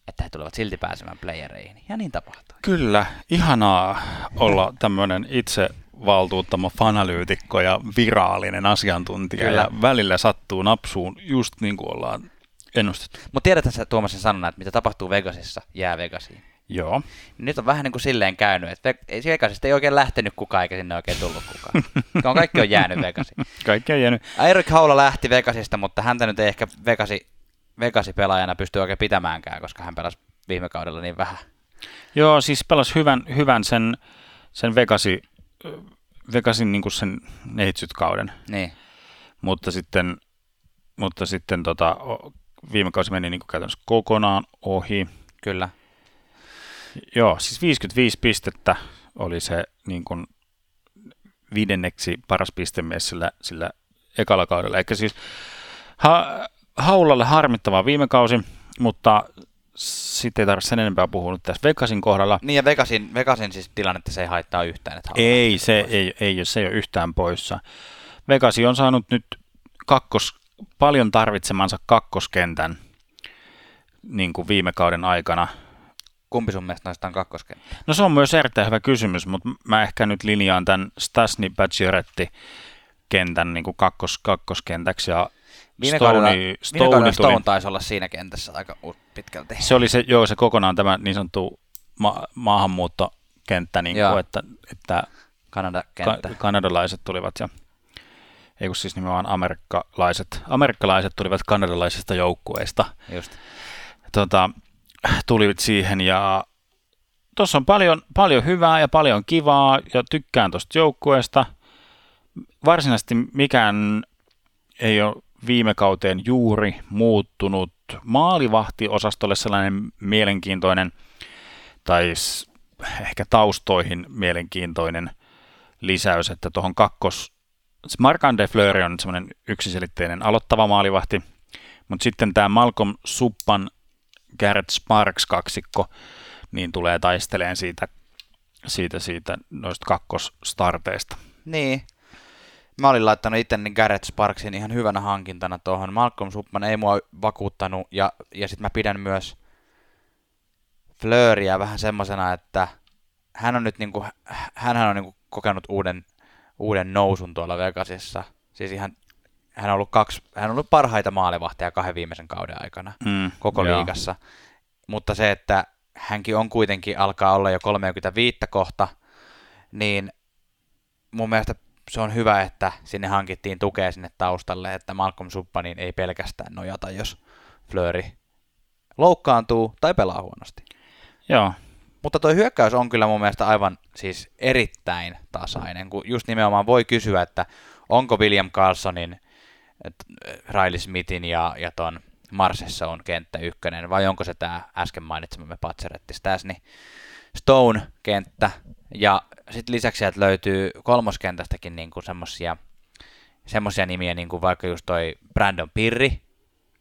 että he tulevat silti pääsemään playereihin. Ja niin tapahtuu. Kyllä, ihanaa olla tämmöinen itse valtuuttama fanalyytikko ja viraalinen asiantuntija. Kyllä. Ja välillä sattuu napsuun just niin kuin ollaan ennustettu. Mutta tiedätkö sä Tuomasin sanona, että mitä tapahtuu Vegasissa, jää Vegasiin? Joo. Nyt on vähän niin kuin silleen käynyt, että Vegasista ei oikein lähtenyt kukaan eikä sinne oikein tullut kukaan. kaikki on jäänyt Vegasiin. kaikki on jäänyt. Erik Haula lähti Vegasista, mutta häntä nyt ei ehkä Vegasi, Vegasi pelaajana pysty oikein pitämäänkään, koska hän pelasi viime kaudella niin vähän. Joo, siis pelasi hyvän, hyvän sen, sen Vegasi, Vegasin niin sen neitsyt-kauden. Niin. Mutta sitten, mutta sitten tota, viime kausi meni niin kuin käytännössä kokonaan ohi. Kyllä. Joo, siis 55 pistettä oli se niin kuin viidenneksi paras pistemies sillä, sillä ekalla kaudella. Eikä siis ha, Haulalle harmittavaa viime kausi, mutta sitten ei tarvitse sen enempää puhua nyt tässä Vegasin kohdalla. Niin ja Vegasin, Vegasin siis tilannetta se ei haittaa yhtään. Että ei, se ei, ei, se ei ole yhtään poissa. Vegasi on saanut nyt kakkos, paljon tarvitsemansa kakkoskentän niin kuin viime kauden aikana – Kumpi sun mielestä noista on kakkoskenttä? No se on myös erittäin hyvä kysymys, mutta mä ehkä nyt linjaan tämän Stasny Pacioretti kentän niin kuin kakkos, kakkoskentäksi ja Viime kaudella, Stone, viime Stone tuli, taisi olla siinä kentässä aika pitkälti. Se oli se, joo, se kokonaan tämä niin sanottu ma- maahanmuuttokenttä, niin kuin, että, että Kanada-kenttä. Ka- kanadalaiset tulivat ja ei kun siis nimenomaan amerikkalaiset, amerikkalaiset tulivat kanadalaisista joukkueista. Just. Tota, tulit siihen ja tuossa on paljon, paljon hyvää ja paljon kivaa ja tykkään tuosta joukkueesta. Varsinaisesti mikään ei ole viime kauteen juuri muuttunut. Maalivahtiosastolle sellainen mielenkiintoinen tai ehkä taustoihin mielenkiintoinen lisäys, että tuohon kakkos... Markan Fleury on semmoinen yksiselitteinen aloittava maalivahti, mutta sitten tämä Malcolm Suppan Garrett Sparks kaksikko, niin tulee taisteleen siitä, siitä, siitä noista kakkostarteista. Niin. Mä olin laittanut itteni Garrett Sparksin ihan hyvänä hankintana tuohon. Malcolm Suppan ei mua vakuuttanut ja, ja sitten mä pidän myös Fleuria vähän semmosena, että hän on nyt niinku, hän on niinku kokenut uuden, uuden nousun tuolla Vegasissa. Siis ihan hän on ollut, kaksi, hän on ollut parhaita maalivahteja kahden viimeisen kauden aikana mm, koko joo. liigassa. Mutta se, että hänkin on kuitenkin alkaa olla jo 35 kohta, niin mun mielestä se on hyvä, että sinne hankittiin tukea sinne taustalle, että Malcolm Subbanin ei pelkästään nojata, jos Flöri loukkaantuu tai pelaa huonosti. Joo, Mutta tuo hyökkäys on kyllä mun mielestä aivan siis erittäin tasainen, kun just nimenomaan voi kysyä, että onko William Carlsonin, Riley Smithin ja, ja ton Marsessa on kenttä ykkönen, vai onko se tämä äsken mainitsemamme Patseretti Stasni Stone kenttä, ja sitten lisäksi sieltä löytyy kolmoskentästäkin niinku semmosia, semmosia nimiä, niin kuin vaikka just toi Brandon Pirri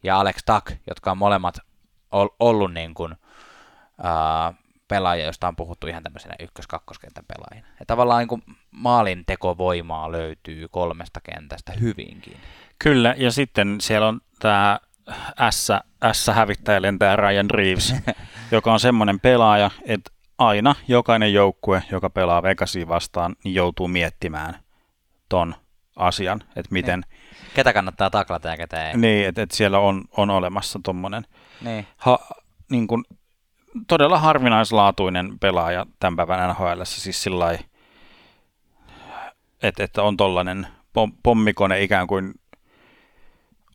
ja Alex Tuck, jotka on molemmat ol- ollut niin kuin, ää, pelaajia, joista on puhuttu ihan tämmöisenä ykkös-kakkoskentän pelaajina. Ja tavallaan niin kuin maalin tekovoimaa löytyy kolmesta kentästä hyvinkin. kyllä. Ja sitten siellä on tämä S-hävittäjä lentää Ryan Reeves, joka on semmoinen pelaaja, että aina jokainen joukkue, joka pelaa Vegasia vastaan, niin joutuu miettimään ton asian, että miten, Ketä kannattaa taklata ja ketä ei. niin, että, että siellä on, on olemassa tuommoinen Niin. ha, niin kuin, todella harvinaislaatuinen pelaaja tämän päivän NHL, siis sillä että, että on tollainen pom, pommikone ikään kuin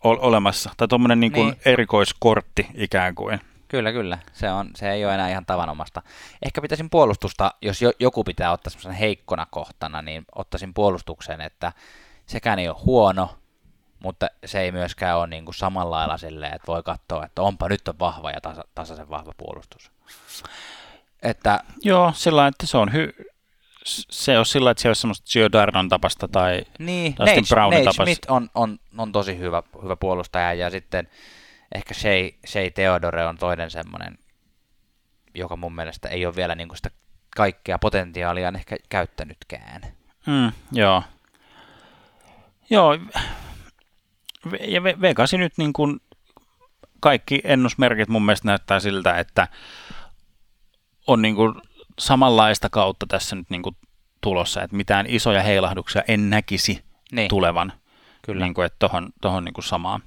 ol, olemassa, tai tuommoinen niin kuin Niin. erikoiskortti ikään kuin. Kyllä, kyllä. Se, on, se ei ole enää ihan tavanomasta. Ehkä pitäisin puolustusta, jos jo, joku pitää ottaa semmoisen heikkona kohtana, niin ottaisin puolustuksen, että sekään ei ole huono, mutta se ei myöskään ole niin kuin samalla lailla silleen, että voi katsoa, että onpa nyt on vahva ja tasa, tasaisen vahva puolustus. Että Joo, sillä että se on hy, se on sillä että se on semmoista Giordardon tapasta tai niin, Nate, Brownin Nate tapas. Smith on, on, on tosi hyvä, hyvä puolustaja ja sitten ehkä Shea, Shea Theodore on toinen semmoinen, joka mun mielestä ei ole vielä niin kuin sitä kaikkea potentiaalia ehkä käyttänytkään. Mm, joo. Joo, ja Ve- Vegasi nyt niin kuin kaikki ennusmerkit mun mielestä näyttää siltä, että on niin kuin samanlaista kautta tässä nyt niin kuin tulossa, että mitään isoja heilahduksia en näkisi Niin, tulevan. kyllä. Niin kuin, että tohon, tohon niin kuin samaan,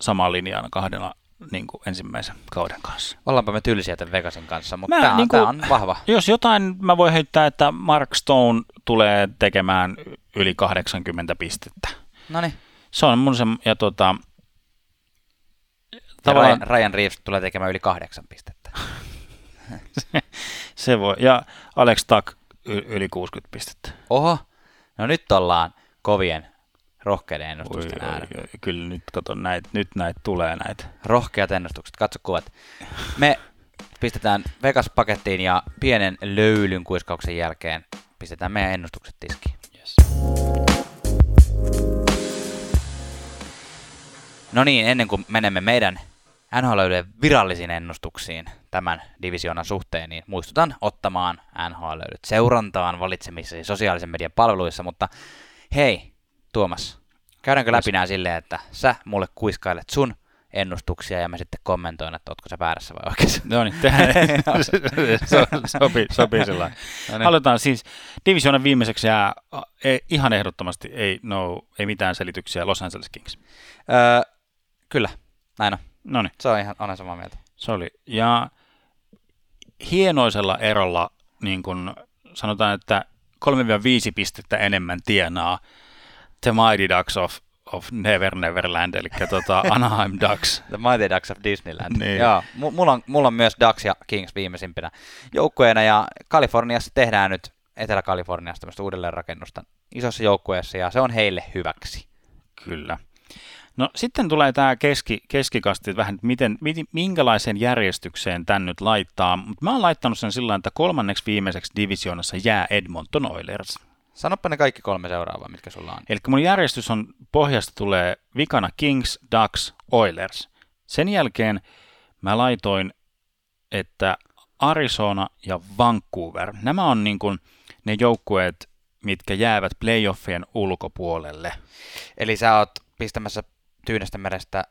samaan linjaan kahdella niin kuin ensimmäisen kauden kanssa. Ollaanpa me tylsiä tämän Vegasin kanssa, mutta Mä tämä tää on vahva. Jos jotain, mä voin heittää, että Mark Stone tulee tekemään yli 80 pistettä. No niin, Se on mun se, ja tota, tavallaan Ryan, Ryan Reeves tulee tekemään yli kahdeksan pistettä. se voi, ja Alex Tuck yli 60 pistettä. Oho, no nyt ollaan kovien rohkeiden Oi, ennustusten oi, äärellä. oi, kyllä nyt kato, näitä, nyt näitä tulee näitä. Rohkeat ennustukset, katso kuvat. Me pistetään Vegas-pakettiin ja pienen löylyn kuiskauksen jälkeen pistetään meidän ennustukset tiskiin. Yes. No niin, ennen kuin menemme meidän nhl virallisiin ennustuksiin tämän divisioonan suhteen, niin muistutan ottamaan nhl seurantaan valitsemissasi sosiaalisen median palveluissa, mutta hei, Tuomas, käydäänkö läpi nämä silleen, että sä mulle kuiskailet sun ennustuksia ja mä sitten kommentoin, että ootko sä väärässä vai oikeassa. No niin, tehdään. so, sopii, sopii sillä. No niin. Aloitetaan siis. Divisioonan viimeiseksi jää a, ei, ihan ehdottomasti ei, no, ei mitään selityksiä Los Angeles Kings. Öö, kyllä, näin on. No niin, Se on ihan, olen samaa mieltä. se oli. Ja hienoisella erolla, niin kuin sanotaan, että 3-5 pistettä enemmän tienaa The Mighty Ducks of, of Never Neverland, eli tota Anaheim Ducks. The Mighty Ducks of Disneyland. Niin. Joo, mu- mulla on, mulla on myös Ducks ja Kings viimeisimpinä joukkueena, ja Kaliforniassa tehdään nyt Etelä-Kaliforniasta tämmöistä uudelleenrakennusta isossa joukkueessa, ja se on heille hyväksi. Kyllä. No sitten tulee tämä keski, keskikasti, että vähän, miten, miten, minkälaiseen järjestykseen tämän nyt laittaa. Mutta mä oon laittanut sen sillä että kolmanneksi viimeiseksi divisioonassa jää Edmonton Oilers. Sanoppa ne kaikki kolme seuraavaa, mitkä sulla on. Eli mun järjestys on, pohjasta tulee vikana Kings, Ducks, Oilers. Sen jälkeen mä laitoin, että Arizona ja Vancouver. Nämä on niin kuin ne joukkueet, mitkä jäävät playoffien ulkopuolelle. Eli sä oot pistämässä Tyynestä merestä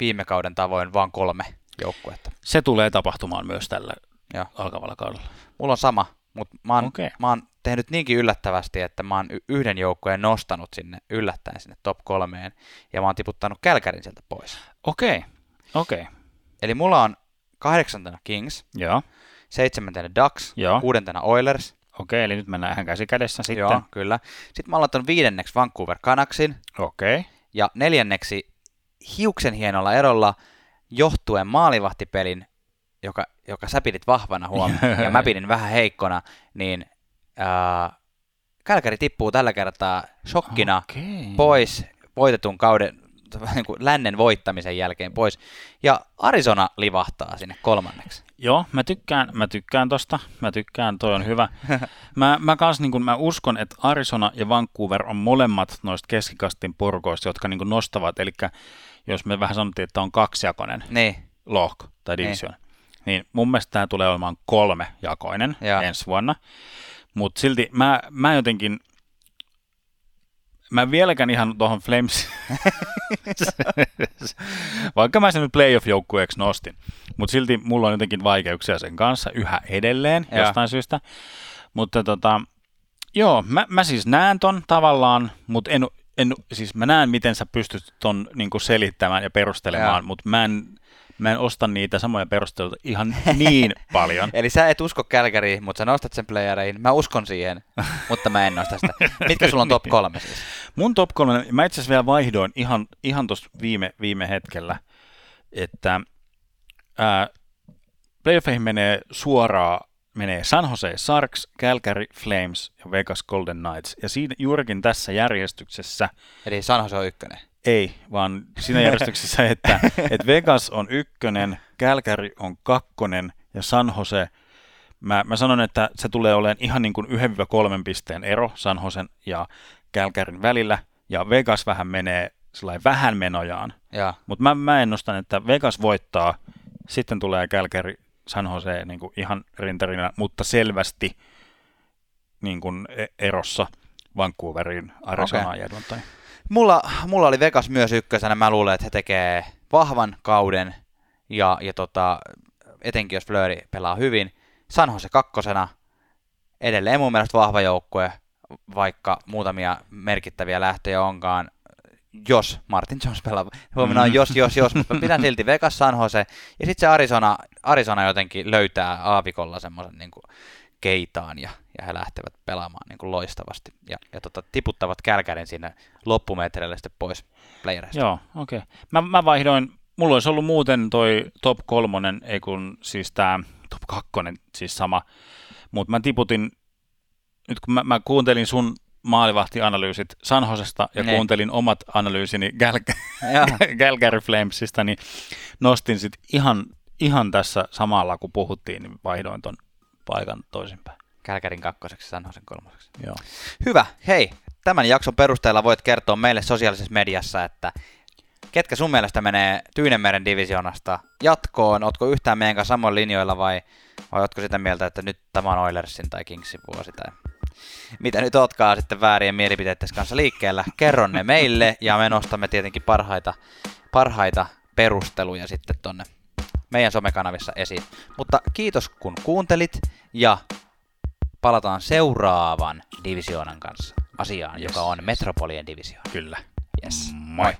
viime kauden tavoin vain kolme joukkuetta. Se tulee tapahtumaan myös tällä Joo. alkavalla kaudella. Mulla on sama, mutta mä oon, Okei. mä oon tehnyt niinkin yllättävästi, että mä oon yhden joukkueen nostanut sinne yllättäen sinne top kolmeen, ja mä oon tiputtanut Kälkärin sieltä pois. Okei, okei. Eli mulla on kahdeksantena Kings, Joo, seitsemäntenä Ducks, Joo. kuudentena Oilers, Okei, eli nyt mennään ihan käsi kädessä sitten. Joo, kyllä. Sitten mä aloitan viidenneksi Vancouver Canucksin Okei. ja neljänneksi hiuksen hienolla erolla johtuen maalivahtipelin, joka, joka sä pidit vahvana huomioon ja mä pidin vähän heikkona, niin ää, Kälkäri tippuu tällä kertaa shokkina Okei. pois voitetun kauden niin kuin lännen voittamisen jälkeen pois. Ja Arizona livahtaa sinne kolmanneksi. Joo, mä tykkään, mä tykkään tosta. Mä tykkään, toi on hyvä. Mä, mä, kans, niin kun, mä uskon, että Arizona ja Vancouver on molemmat noista keskikastin purkoista, jotka niin nostavat. Eli jos me vähän sanottiin, että on kaksijakoinen Niin, lohko tai division, niin mun mielestä tämä tulee olemaan kolmejakoinen Joo. ensi vuonna. Mutta silti mä, mä jotenkin, mä en vieläkään ihan tuohon Flames, vaikka mä sen nyt playoff-joukkueeksi nostin, mutta silti mulla on jotenkin vaikeuksia sen kanssa yhä edelleen Joo. jostain syystä. Mutta tota, joo, mä, mä siis näen ton tavallaan, mutta en, en, siis mä näen, miten sä pystyt ton niin selittämään ja perustelemaan, mutta mä en, mä en osta niitä samoja perusteluita ihan niin paljon. eli sä et usko Kälkäriin, mutta sä nostat sen playereihin. Mä uskon siihen, mutta mä en nosta sitä. Mitkä sulla on top kolme siis? Mun top 3, mä itse asiassa vielä vaihdoin ihan, ihan tuossa viime, viime hetkellä, että ää, playoffeihin menee suoraan, menee San Jose Sharks, Calgary Flames ja Vegas Golden Knights. Ja siinä juurikin tässä järjestyksessä, Eli San Jose on ykkönen. Ei, vaan siinä järjestyksessä, että, että Vegas on ykkönen, Calgary on kakkonen ja San Jose Mä, mä sanon, että se tulee olemaan ihan niin kuin 1-3 pisteen ero San Josen ja Calgaryn välillä, ja Vegas vähän menee sellainen vähän menojaan. Mutta mä, mä ennustan, että Vegas voittaa, sitten tulee Calgary San Jose niin kuin ihan rintarina, mutta selvästi niin kuin e- erossa Vancouverin Arizonaan okay. Edmontonin. Mulla, mulla oli Vegas myös ykkösenä. Mä luulen, että he tekee vahvan kauden ja, ja tota, etenkin jos Flöri pelaa hyvin. San Jose kakkosena. Edelleen mun mielestä vahva joukkue, vaikka muutamia merkittäviä lähtöjä onkaan. Jos Martin Jones pelaa. Huomenna on Mm. jos, jos, jos, mutta pidän silti Vegas, San Jose. Ja sitten se Arizona, Arizona jotenkin löytää aavikolla semmoisen niin keitaan ja, ja he lähtevät pelaamaan niin kuin loistavasti ja, ja tota, tiputtavat Kälkärin sinne loppumetreille sitten pois playereista. Joo, okei. Okay. Mä, mä vaihdoin, mulla olisi ollut muuten toi top kolmonen, ei kun siis tää top kakkonen, siis sama. Mutta mä tiputin, nyt kun mä, mä kuuntelin sun maalivahtianalyysit San Josesta ja Ne. kuuntelin omat analyysini Gal- Joo. Calgary Flamesista, niin nostin sit ihan, ihan tässä samalla, kun puhuttiin, niin vaihdoin ton paikan toisinpäin. Kälkärin kakkoseksi, San Josen kolmoseksi. Joo. Hyvä. Hei, tämän jakson perusteella voit kertoa meille sosiaalisessa mediassa, että ketkä sun mielestä menee Tyynemeren divisionasta jatkoon? Ootko yhtään meidän kanssa samoilla linjoilla vai, vai ootko sitä mieltä, että nyt tämä on Oilersin tai Kingsin vuosi tai mitä nyt ootkaa sitten väärien mielipiteiden kanssa liikkeellä? Kerro ne meille ja me nostamme tietenkin parhaita, parhaita perusteluja sitten tonne meidän somekanavissa esiin. Mutta kiitos kun kuuntelit ja palataan seuraavan divisioonan kanssa asiaan, Yes. joka on Metropolien divisioona. Kyllä. Yes. Moi.